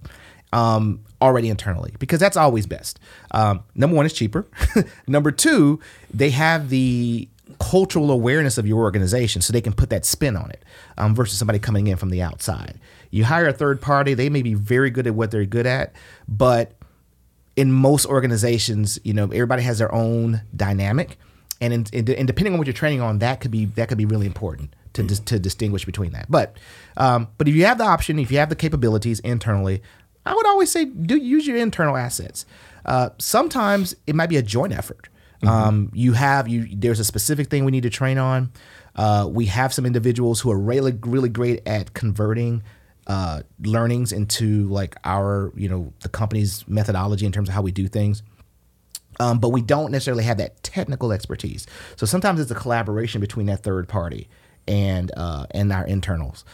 Um, already internally because that's always best. Um, number one is cheaper. number two, they have the cultural awareness of your organization so they can put that spin on it um, versus somebody coming in from the outside. You hire a third party, they may be very good at what they're good at, but in most organizations, you know, everybody has their own dynamic, and in, in, and depending on what you're training on, that could be that could be really important to dis, to distinguish between that. But um, but if you have the option, if you have the capabilities internally, I would always say do use your internal assets. Uh, sometimes it might be a joint effort. Mm-hmm. Um, you have you there's a specific thing we need to train on. Uh, we have some individuals who are really really great at converting uh, learnings into like our you know the company's methodology in terms of how we do things. Um, but we don't necessarily have that technical expertise. So sometimes it's a collaboration between that third party and uh, and our internals.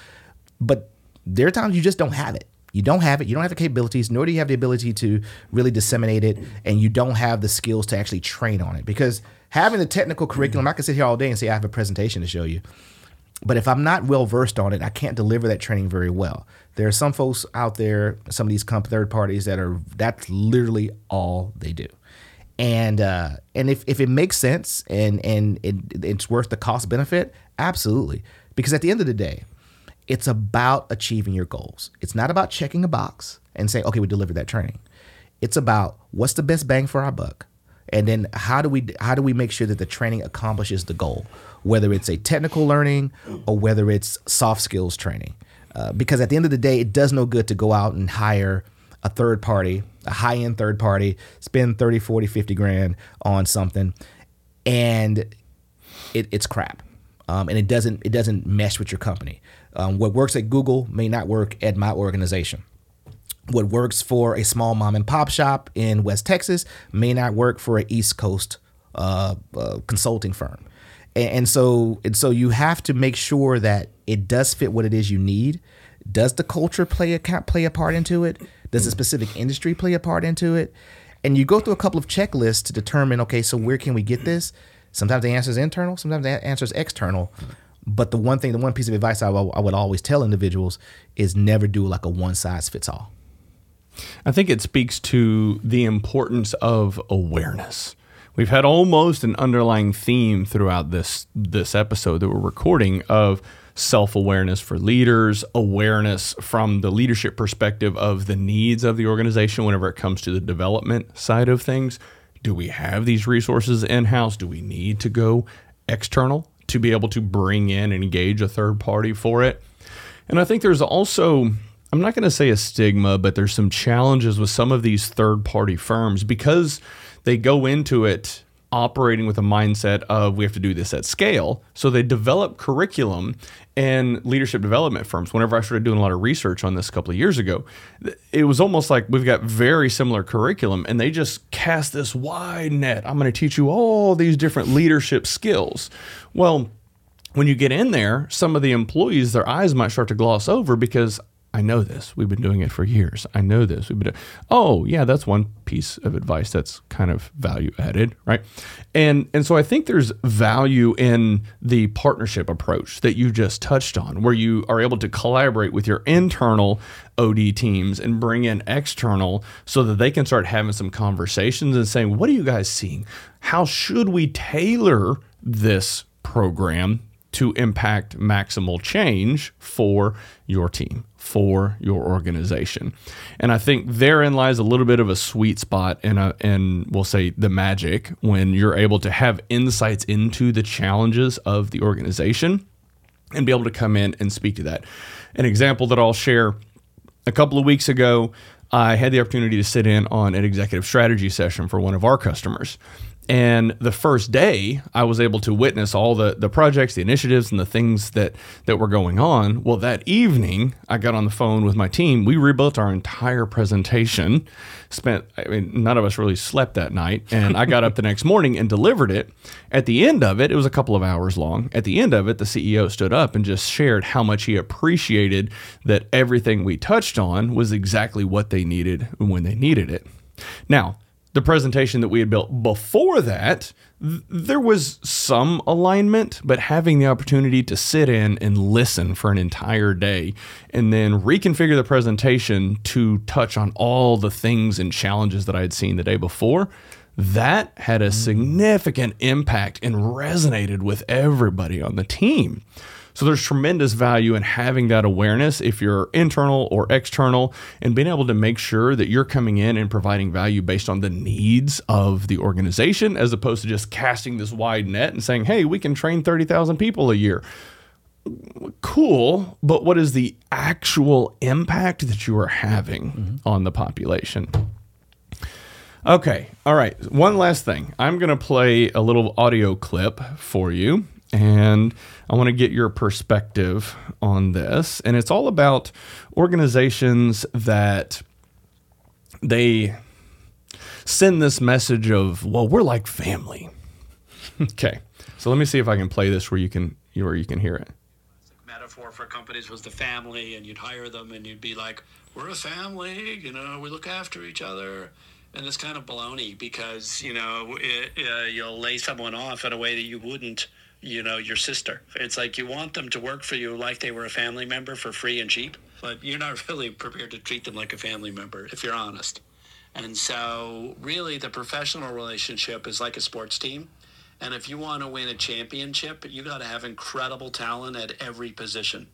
But there are times you just don't have it. You don't have it. You don't have the capabilities, nor do you have the ability to really disseminate it, and you don't have the skills to actually train on it. Because having the technical curriculum, I can sit here all day and say I have a presentation to show you. But if I'm not well versed on it, I can't deliver that training very well. There are some folks out there, some of these comp- third parties that are that's literally all they do. And uh, and if, if it makes sense and and it, it's worth the cost benefit, absolutely. Because at the end of the day, it's about achieving your goals. It's not about checking a box and saying, okay, we delivered that training. It's about what's the best bang for our buck, and then how do we how do we make sure that the training accomplishes the goal whether it's a technical learning or whether it's soft skills training. Uh, because at the end of the day, it does no good to go out and hire a third party, a high end third party, spend 30, 40, 50 grand on something, and it, it's crap. Um, and it doesn't it doesn't mesh with your company. Um, what works at Google may not work at my organization. What works for a small mom and pop shop in West Texas may not work for an East Coast uh, uh, consulting firm and, and so and so you have to make sure that it does fit what it is you need. Does the culture play a play a part into it? Does a specific industry play a part into it? And you go through a couple of checklists to determine, okay, so where can we get this? Sometimes the answer is internal, sometimes the answer is external. But the one thing, the one piece of advice I, I would always tell individuals is never do like a one size fits all. I think it speaks to the importance of awareness we've had almost an underlying theme throughout this this episode that we're recording of self-awareness for leaders, awareness from the leadership perspective of the needs of the organization whenever it comes to the development side of things. Do we have these resources in-house? Do we need to go external to be able to bring in and engage a third party for it? And I think there's also I'm not going to say a stigma, but there's some challenges with some of these third party firms because they go into it operating with a mindset of we have to do this at scale. So they develop curriculum and leadership development firms. Whenever I started doing a lot of research on this a couple of years ago, it was almost like we've got very similar curriculum and they just cast this wide net. I'm going to teach you all these different leadership skills. Well, when you get in there, some of the employees, their eyes might start to gloss over because I know this. We've been doing it for years. I know this. We've been. Oh, yeah, that's one piece of advice that's kind of value added, right? And and so I think there's value in the partnership approach that you just touched on, where you are able to collaborate with your internal OD teams and bring in external so that they can start having some conversations and saying, "What are you guys seeing? How should we tailor this program to impact maximal change for your team, for your organization. And I think therein lies a little bit of a sweet spot and a, and we'll say the magic when you're able to have insights into the challenges of the organization and be able to come in and speak to that. An example that I'll share a couple of weeks ago, I had the opportunity to sit in on an executive strategy session for one of our customers. And the first day, I was able to witness all the, the projects, the initiatives, and the things that, that were going on. Well, that evening, I got on the phone with my team. We rebuilt our entire presentation. Spent, I mean, none of us really slept that night. And I got up the next morning and delivered it. At the end of it, it was a couple of hours long. At the end of it, the CEO stood up and just shared how much he appreciated that everything we touched on was exactly what they needed when they needed it. Now, the presentation that we had built before that, th- there was some alignment, but having the opportunity to sit in and listen for an entire day and then reconfigure the presentation to touch on all the things and challenges that I had seen the day before, that had a mm. significant impact and resonated with everybody on the team. So there's tremendous value in having that awareness if you're internal or external and being able to make sure that you're coming in and providing value based on the needs of the organization as opposed to just casting this wide net and saying, hey, we can train 30,000 people a year. Cool, but what is the actual impact that you are having mm-hmm. on the population? Okay, all right. One last thing. I'm going to play a little audio clip for you and I want to get your perspective on this. And it's all about organizations that they send this message of, well, we're like family. okay. So let me see if I can play this where you can where you can hear it. Metaphor for companies was the family, and you'd hire them, and you'd be like, "We're a family, you know. We look after each other." And it's kind of baloney because you know it, uh, you'll lay someone off in a way that you wouldn't you know, your sister. It's like you want them to work for you like they were a family member for free and cheap, but you're not really prepared to treat them like a family member if you're honest. And so, really, the professional relationship is like a sports team. And if you want to win a championship, you got to have incredible talent at every position.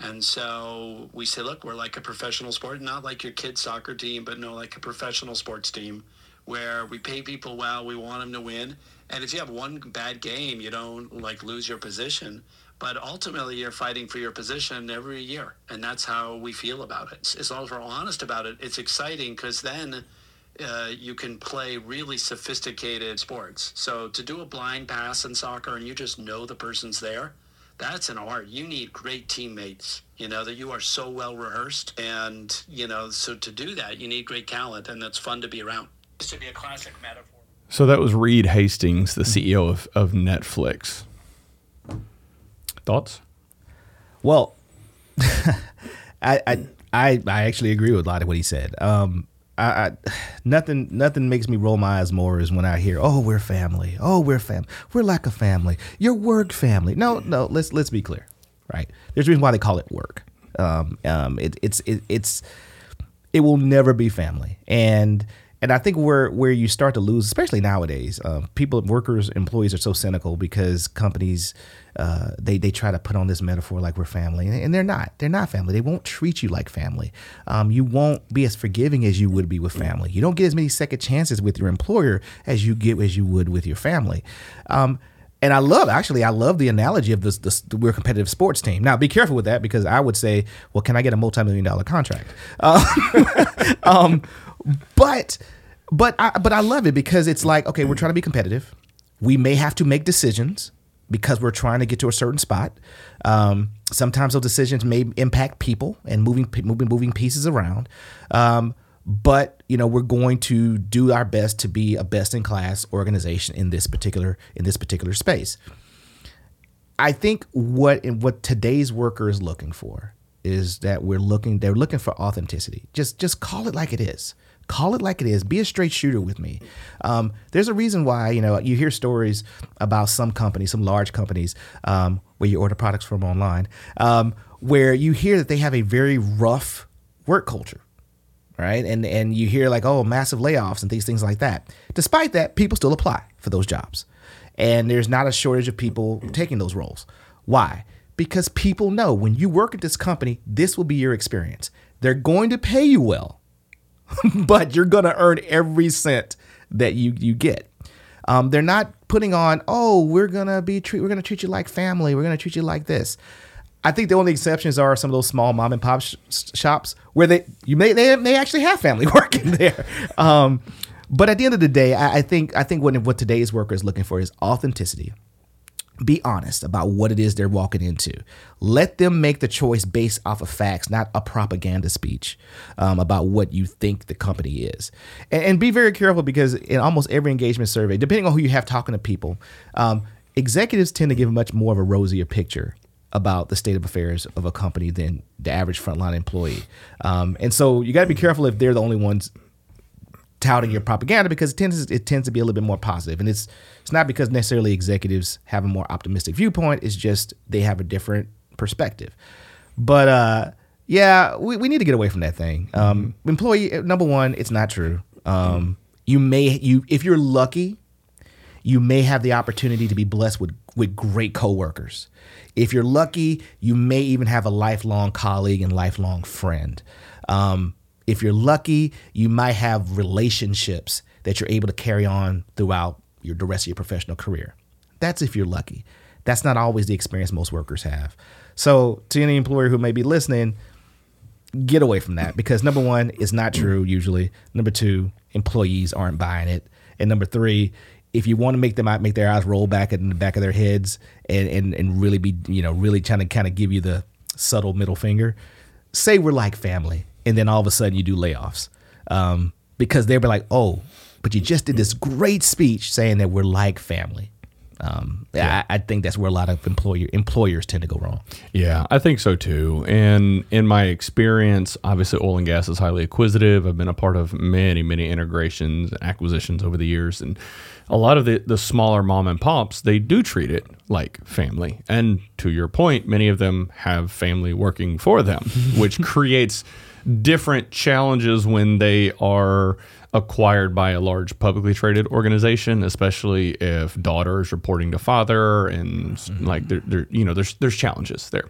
And so we say, look, we're like a professional sport, not like your kid's soccer team, but no, like a professional sports team where we pay people well, we want them to win, and if you have one bad game, you don't like lose your position. But ultimately, you're fighting for your position every year, and that's how we feel about it. As long as we're honest about it, it's exciting because then uh, you can play really sophisticated sports. So to do a blind pass in soccer and you just know the person's there, that's an art. You need great teammates, you know, that you are so well rehearsed. And, you know, so to do that, you need great talent, and that's fun to be around. This should be a classic metaphor. So that was Reed Hastings, the CEO of, of Netflix. Thoughts? Well, I, I, I I actually agree with a lot of what he said. Um, I, I, nothing nothing makes me roll my eyes more is when I hear, "Oh, we're family. Oh, we're family. We're like a family. Your work family." No, no. Let's let's be clear, right? There's a reason why they call it work. Um, um, it, it's it, it's it will never be family, and and I think where where you start to lose, especially nowadays, um, people, workers, employees are so cynical because companies uh, they they try to put on this metaphor like we're family, and they're not. They're not family. They won't treat you like family. Um, you won't be as forgiving as you would be with family. You don't get as many second chances with your employer as you get as you would with your family. Um, and I love actually I love the analogy of this, this we're a competitive sports team. Now be careful with that because I would say, well, can I get a multi-million dollar contract? Uh, um, but but I, but I love it because it's like okay, we're trying to be competitive. We may have to make decisions because we're trying to get to a certain spot. Um, sometimes those decisions may impact people and moving moving moving pieces around. Um, but you know we're going to do our best to be a best in class organization in this particular in this particular space i think what what today's worker is looking for is that we're looking they're looking for authenticity just just call it like it is call it like it is be a straight shooter with me um, there's a reason why you know you hear stories about some companies some large companies um, where you order products from online um, where you hear that they have a very rough work culture right? And and you hear like, oh, massive layoffs and these things like that. Despite that, people still apply for those jobs. And there's not a shortage of people taking those roles. Why? Because people know when you work at this company, this will be your experience. They're going to pay you well, but you're going to earn every cent that you you get. Um, they're not putting on, oh, we're gonna be treat, we're gonna treat you like family, we're gonna treat you like this. I think the only exceptions are some of those small mom and pop sh- shops where they you may they they actually have family working there. Um, but at the end of the day, I, I think I think what what today's worker is looking for is authenticity. Be honest about what it is they're walking into. Let them make the choice based off of facts, not a propaganda speech um, about what you think the company is. And, and, be very careful because in almost every engagement survey, depending on who you have talking to people, um, executives tend to give much more of a rosier picture about the state of affairs of a company than the average frontline employee. Um, and so you got to be careful if they're the only ones touting your propaganda because it tends it tends to be a little bit more positive. And it's it's not because necessarily executives have a more optimistic viewpoint. It's just they have a different perspective. But uh, yeah, we, we need to get away from that thing. Um, mm-hmm. Employee number one, it's not true. Um, you may you if you're lucky, you may have the opportunity to be blessed with with great coworkers. If you're lucky, you may even have a lifelong colleague and lifelong friend. Um, if you're lucky, you might have relationships that you're able to carry on throughout your the rest of your professional career. That's if you're lucky. That's not always the experience most workers have. So, to any employer who may be listening, get away from that because number one, it's not true usually. Number two, employees aren't buying it. And number three, if you want to make them make their eyes roll back in the back of their heads and, and, and really be, you know, really trying to kind of give you the subtle middle finger, say we're like family. And then all of a sudden you do layoffs um, because they'll be like, oh, but you just did this great speech saying that we're like family. Um, yeah. I, I, think that's where a lot of employer employers tend to go wrong. Yeah, I think so too. And in my experience, obviously, oil and gas is highly acquisitive. I've been a part of many, many integrations and acquisitions over the years, and a lot of the, the smaller mom and pops, they do treat it like family. And to your point, many of them have family working for them, which creates different challenges when they are acquired by a large publicly traded organization, especially if daughter is reporting to father and mm-hmm. like there, there, you know, there's there's challenges there.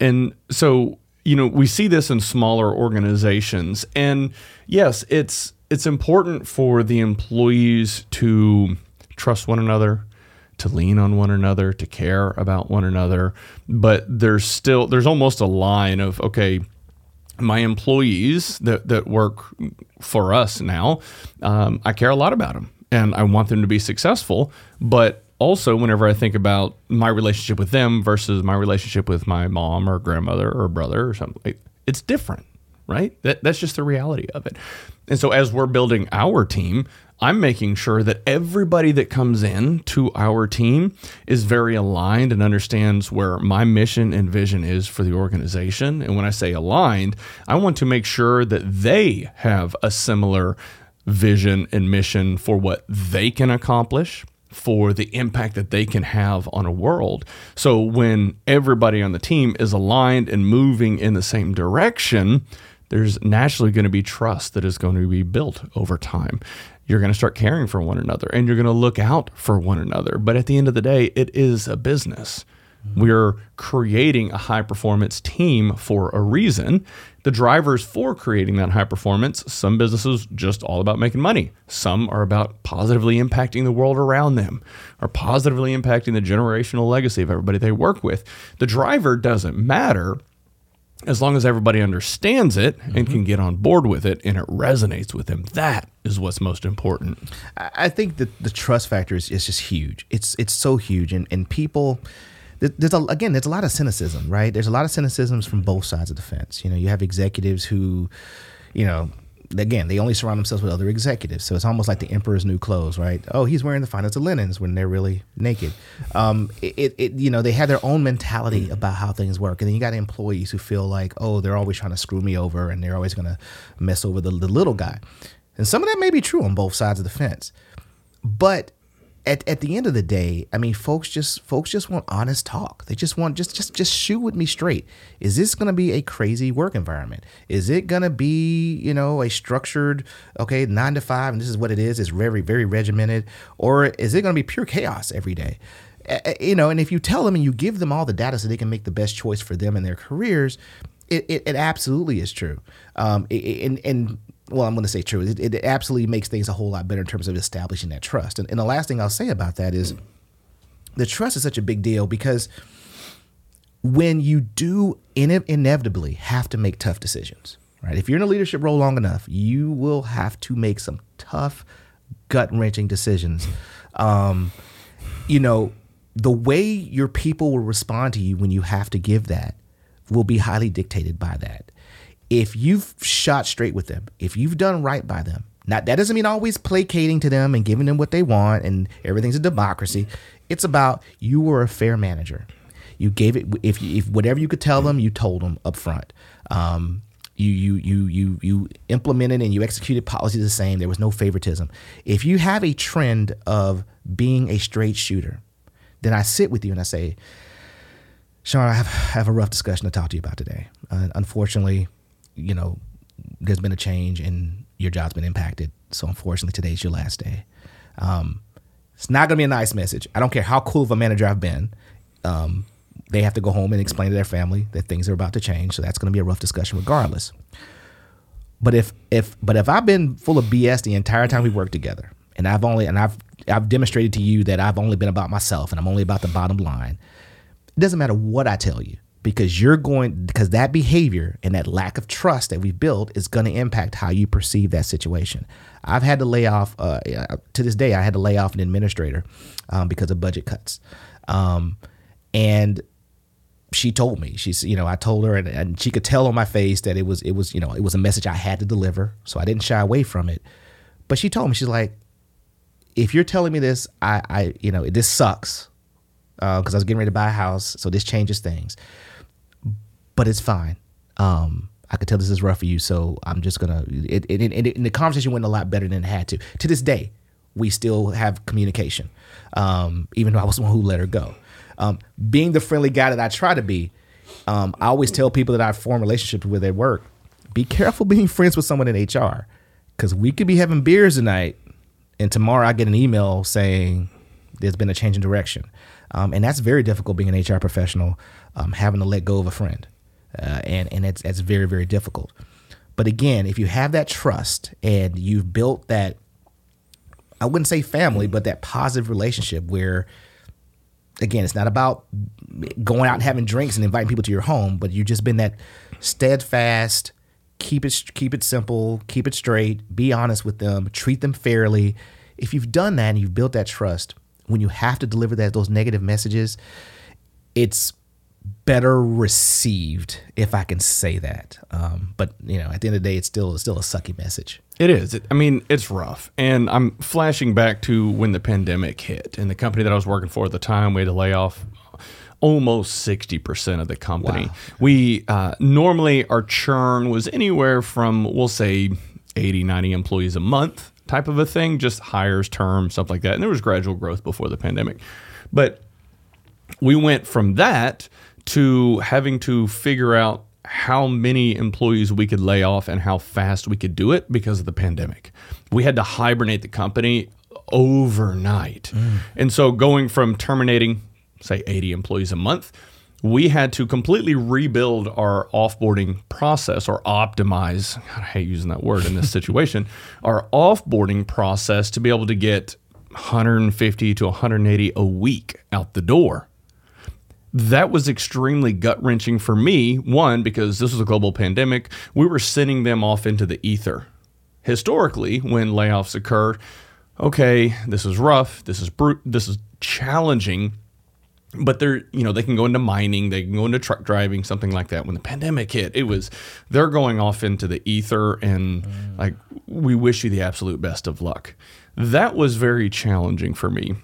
And so, you know, we see this in smaller organizations. And yes, it's it's important for the employees to trust one another, to lean on one another, to care about one another. But there's still there's almost a line of okay, my employees that that work for us now, um, I care a lot about them and I want them to be successful. But also, whenever I think about my relationship with them versus my relationship with my mom or grandmother or brother or something, it's different right? That, that's just the reality of it. And so as we're building our team, I'm making sure that everybody that comes in to our team is very aligned and understands where my mission and vision is for the organization. And when I say aligned, I want to make sure that they have a similar vision and mission for what they can accomplish for the impact that they can have on a world. So when everybody on the team is aligned and moving in the same direction, there's naturally going to be trust that is going to be built over time. You're going to start caring for one another and you're going to look out for one another. But at the end of the day, it is a business. Mm-hmm. We're creating a high performance team for a reason. The drivers for creating that high performance, some businesses just all about making money. Some are about positively impacting the world around them or positively impacting the generational legacy of everybody they work with. The driver doesn't matter as long as everybody understands it and mm-hmm. can get on board with it and it resonates with them. That is what's most important. I I think that the trust factor is, is just huge. It's it's so huge, and and people. There's a, again, there's a lot of cynicism, right? There's a lot of cynicisms from both sides of the fence. You know, you have executives who, you know, again, they only surround themselves with other executives. So it's almost like the emperor's new clothes, right? Oh, he's wearing the finest of linens when they're really naked. Um, it, it, it, you know, they have their own mentality about how things work, and then you got employees who feel like, oh, they're always trying to screw me over, and they're always going to mess over the, the little guy. And some of that may be true on both sides of the fence, but at, at the end of the day, I mean, folks just folks just want honest talk. They just want just just just shoot with me straight. Is this going to be a crazy work environment? Is it going to be you know a structured okay nine to five and this is what it is? It's very very regimented, or is it going to be pure chaos every day? You know, and if you tell them and you give them all the data so they can make the best choice for them and their careers, it, it, it absolutely is true. Um, it- and and well, I'm going to say true. It, it absolutely makes things a whole lot better in terms of establishing that trust. And, and the last thing I'll say about that is the trust is such a big deal because when you do ine- inevitably have to make tough decisions, right? If you're in a leadership role long enough, you will have to make some tough, gut wrenching decisions. Um, you know, the way your people will respond to you when you have to give that will be highly dictated by that. If you've shot straight with them, if you've done right by them, not that doesn't mean always placating to them and giving them what they want and everything's a democracy. It's about you were a fair manager. You gave it if if whatever you could tell them, you told them up front. Um, you you you you you implemented and you executed policies the same. There was no favoritism. If you have a trend of being a straight shooter, then I sit with you and I say, Sean, I have, I have a rough discussion to talk to you about today. Uh, unfortunately, you know, there's been a change and your job's been impacted. So unfortunately, today's your last day. Um, it's not going to be a nice message. I don't care how cool of a manager I've been. Um, they have to go home and explain to their family that things are about to change. So that's going to be a rough discussion regardless. But if if but if I've been full of BS the entire time we worked together, and I've only and I've I've demonstrated to you that I've only been about myself and I'm only about the bottom line, it doesn't matter what I tell you because you're going because that behavior and that lack of trust that we've built is going to impact how you perceive that situation. I've had to lay off uh, to this day. I had to lay off an administrator um, because of budget cuts, um, and she told me she's you know I told her and, and she could tell on my face that it was it was you know it was a message I had to deliver, so I didn't shy away from it. But she told me she's like, if you're telling me this, I I you know this sucks because I was getting ready to buy a house, so this changes things. But it's fine. Um, I could tell this is rough for you, so I'm just gonna. It, it, it, and the conversation went a lot better than it had to. To this day, we still have communication, um, even though I was the one who let her go. Um, being the friendly guy that I try to be, um, I always tell people that I form relationships with at work, be careful being friends with someone in HR, because we could be having beers tonight, and tomorrow I get an email saying there's been a change in direction, um, and that's very difficult being an HR professional, um, having to let go of a friend, uh, and and it's that's very very difficult. But again, if you have that trust and you've built that, I wouldn't say family, but that positive relationship where again, it's not about going out and having drinks and inviting people to your home, but you've just been that steadfast, keep it keep it simple, keep it straight, be honest with them, treat them fairly. If you've done that and you've built that trust, when you have to deliver that those negative messages, it's better received, if I can say that. Um, but you know, at the end of the day, it's still it's still a sucky message. It is. It, I mean, it's rough. And I'm flashing back to when the pandemic hit and the company that I was working for at the time, we had to lay off almost 60% of the company. Wow. We uh, normally, our churn was anywhere from, we'll say, 80, 90 employees a month type of a thing, just hires, term, stuff like that. And there was gradual growth before the pandemic. But we went from that to having to figure out how many employees we could lay off and how fast we could do it because of the pandemic. We had to hibernate the company overnight. Mm. And so going from terminating, say, 80 employees a month, we had to completely rebuild our offboarding process or optimize. God, I hate using that word in this situation. our offboarding process to be able to get 150 to 180 a week out the door. That was extremely gut wrenching for me. One, because this was a global pandemic, we were sending them off into the ether. Historically, when layoffs occur, okay, this is rough, this is brute, this is challenging, but they're you know they can go into mining they can go into truck driving something like that when the pandemic hit it was they're going off into the ether and mm. like we wish you the absolute best of luck that was very challenging for me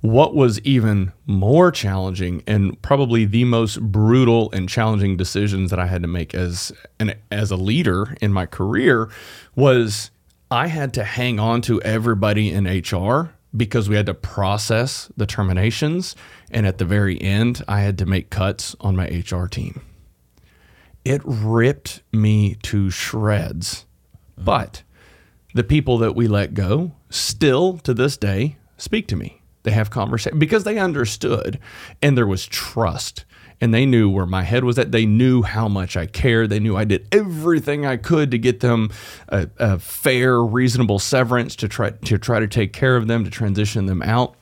what was even more challenging and probably the most brutal and challenging decisions that I had to make as an as a leader in my career was I had to hang on to everybody in HR because we had to process the terminations. And at the very end, I had to make cuts on my HR team. It ripped me to shreds. But the people that we let go still to this day speak to me. They have conversation because they understood and there was trust and they knew where my head was at. They knew how much I cared. They knew I did everything I could to get them a, a fair, reasonable severance to try to try to take care of them, to transition them out.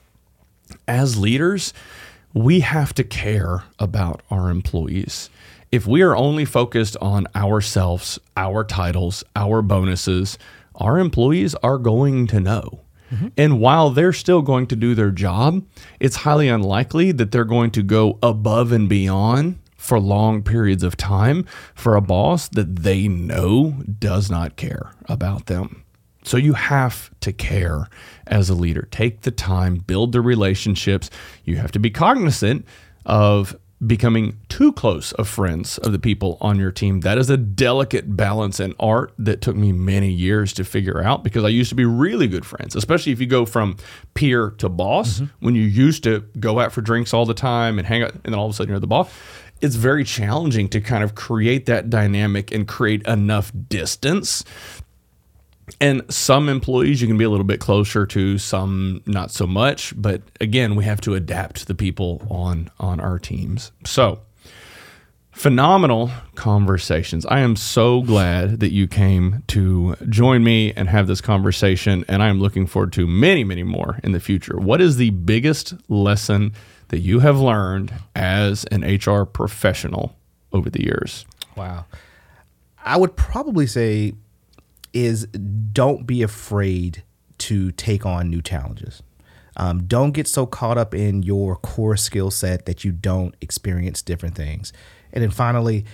As leaders, we have to care about our employees. If we are only focused on ourselves, our titles, our bonuses, our employees are going to know. Mm-hmm. And while they're still going to do their job, it's highly unlikely that they're going to go above and beyond for long periods of time for a boss that they know does not care about them. So you have to care as a leader. Take the time, build the relationships. You have to be cognizant of becoming too close of friends of the people on your team. That is a delicate balance and art that took me many years to figure out because I used to be really good friends, especially if you go from peer to boss. Mm-hmm. When you used to go out for drinks all the time and hang out, and then all of a sudden you're the boss. It's very challenging to kind of create that dynamic and create enough distance and some employees you can be a little bit closer to some not so much but again we have to adapt to the people on on our teams. So phenomenal conversations. I am so glad that you came to join me and have this conversation and i am looking forward to many many more in the future. What is the biggest lesson that you have learned as an hr professional over the years? Wow. I would probably say is don't be afraid to take on new challenges. Um, don't get so caught up in your core skill set that you don't experience different things. And then finally,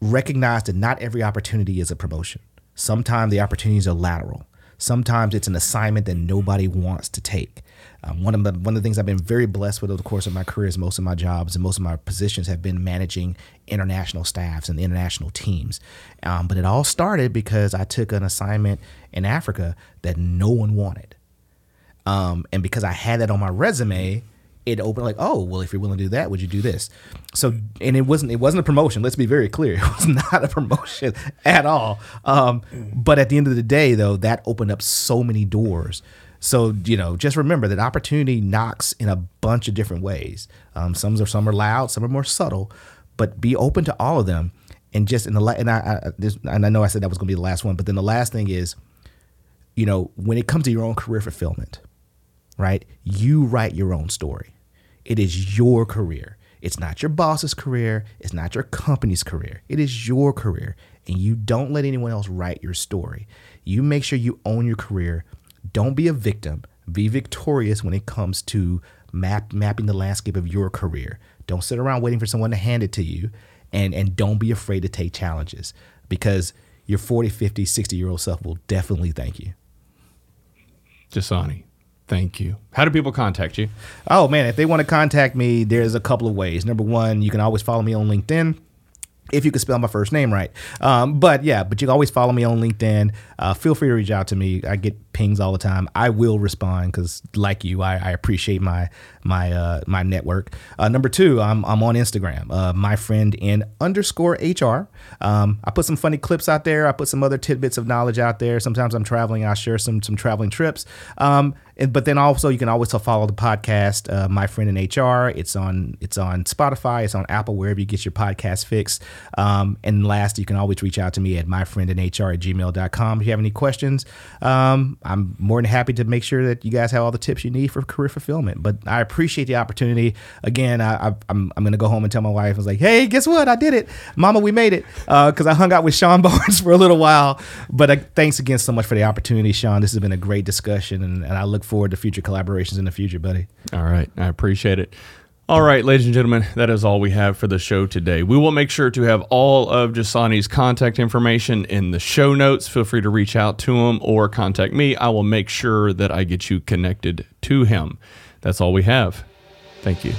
recognize that not every opportunity is a promotion. Sometimes the opportunities are lateral. Sometimes it's an assignment that nobody wants to take. Um, one of the one of the things I've been very blessed with over the course of my career is most of my jobs and most of my positions have been managing international staffs and international teams. Um, but it all started because I took an assignment in Africa that no one wanted, um, and because I had that on my resume, it opened like, oh, well, if you're willing to do that, would you do this? So, and it wasn't it wasn't a promotion. Let's be very clear, it was not a promotion at all. Um, but at the end of the day, though, that opened up so many doors so you know, just remember that opportunity knocks in a bunch of different ways. Um, some are some are loud, some are more subtle, but be open to all of them. And just in the la- and I, I this, and I know I said that was going to be the last one, but then the last thing is, you know, when it comes to your own career fulfillment, right? You write your own story. It is your career. It's not your boss's career. It's not your company's career. It is your career. And you don't let anyone else write your story. You make sure you own your career don't be a victim. Be victorious when it comes to map mapping the landscape of your career. Don't sit around waiting for someone to hand it to you and and don't be afraid to take challenges because your 40, 50, 60 year old self will definitely thank you. Njsane, thank you. How do people contact you? Oh man, if they want to contact me, there's a couple of ways. Number one, you can always follow me on LinkedIn. if you could spell my first name right. Um, but yeah, but you can always follow me on LinkedIn. Uh, feel free to reach out to me. I get pings all the time. I will respond because, like you, I, I, appreciate my my uh, my network. Uh, number two, I'm I'm on Instagram. Uh, my friend in underscore hr. Um, I put some funny clips out there. I put some other tidbits of knowledge out there. Sometimes I'm traveling. I share some some traveling trips. Um, and, but then also you can always follow the podcast, uh, My Friend in HR. It's on it's on Spotify, it's on Apple, wherever you get your podcast fixed. Um, and last, you can always reach out to me at myfriendinhr at gmail.com if you have any questions. Um, I'm more than happy to make sure that you guys have all the tips you need for career fulfillment. But I appreciate the opportunity. Again, I, am I'm, I'm going to go home and tell my wife, I was like, hey, guess what? I did it. Mama, we made it. Because uh, I hung out with Sean Barnes for a little while. But uh, thanks again so much for the opportunity, Sean. This has been a great discussion, and, and I look forward to future collaborations in the future, buddy. All right. I appreciate it. All right, ladies and gentlemen, that is all we have for the show today. We will make sure to have all of Njsane's contact information in the show notes. Feel free to reach out to him or contact me. I will make sure that I get you connected to him. That's all we have. Thank you.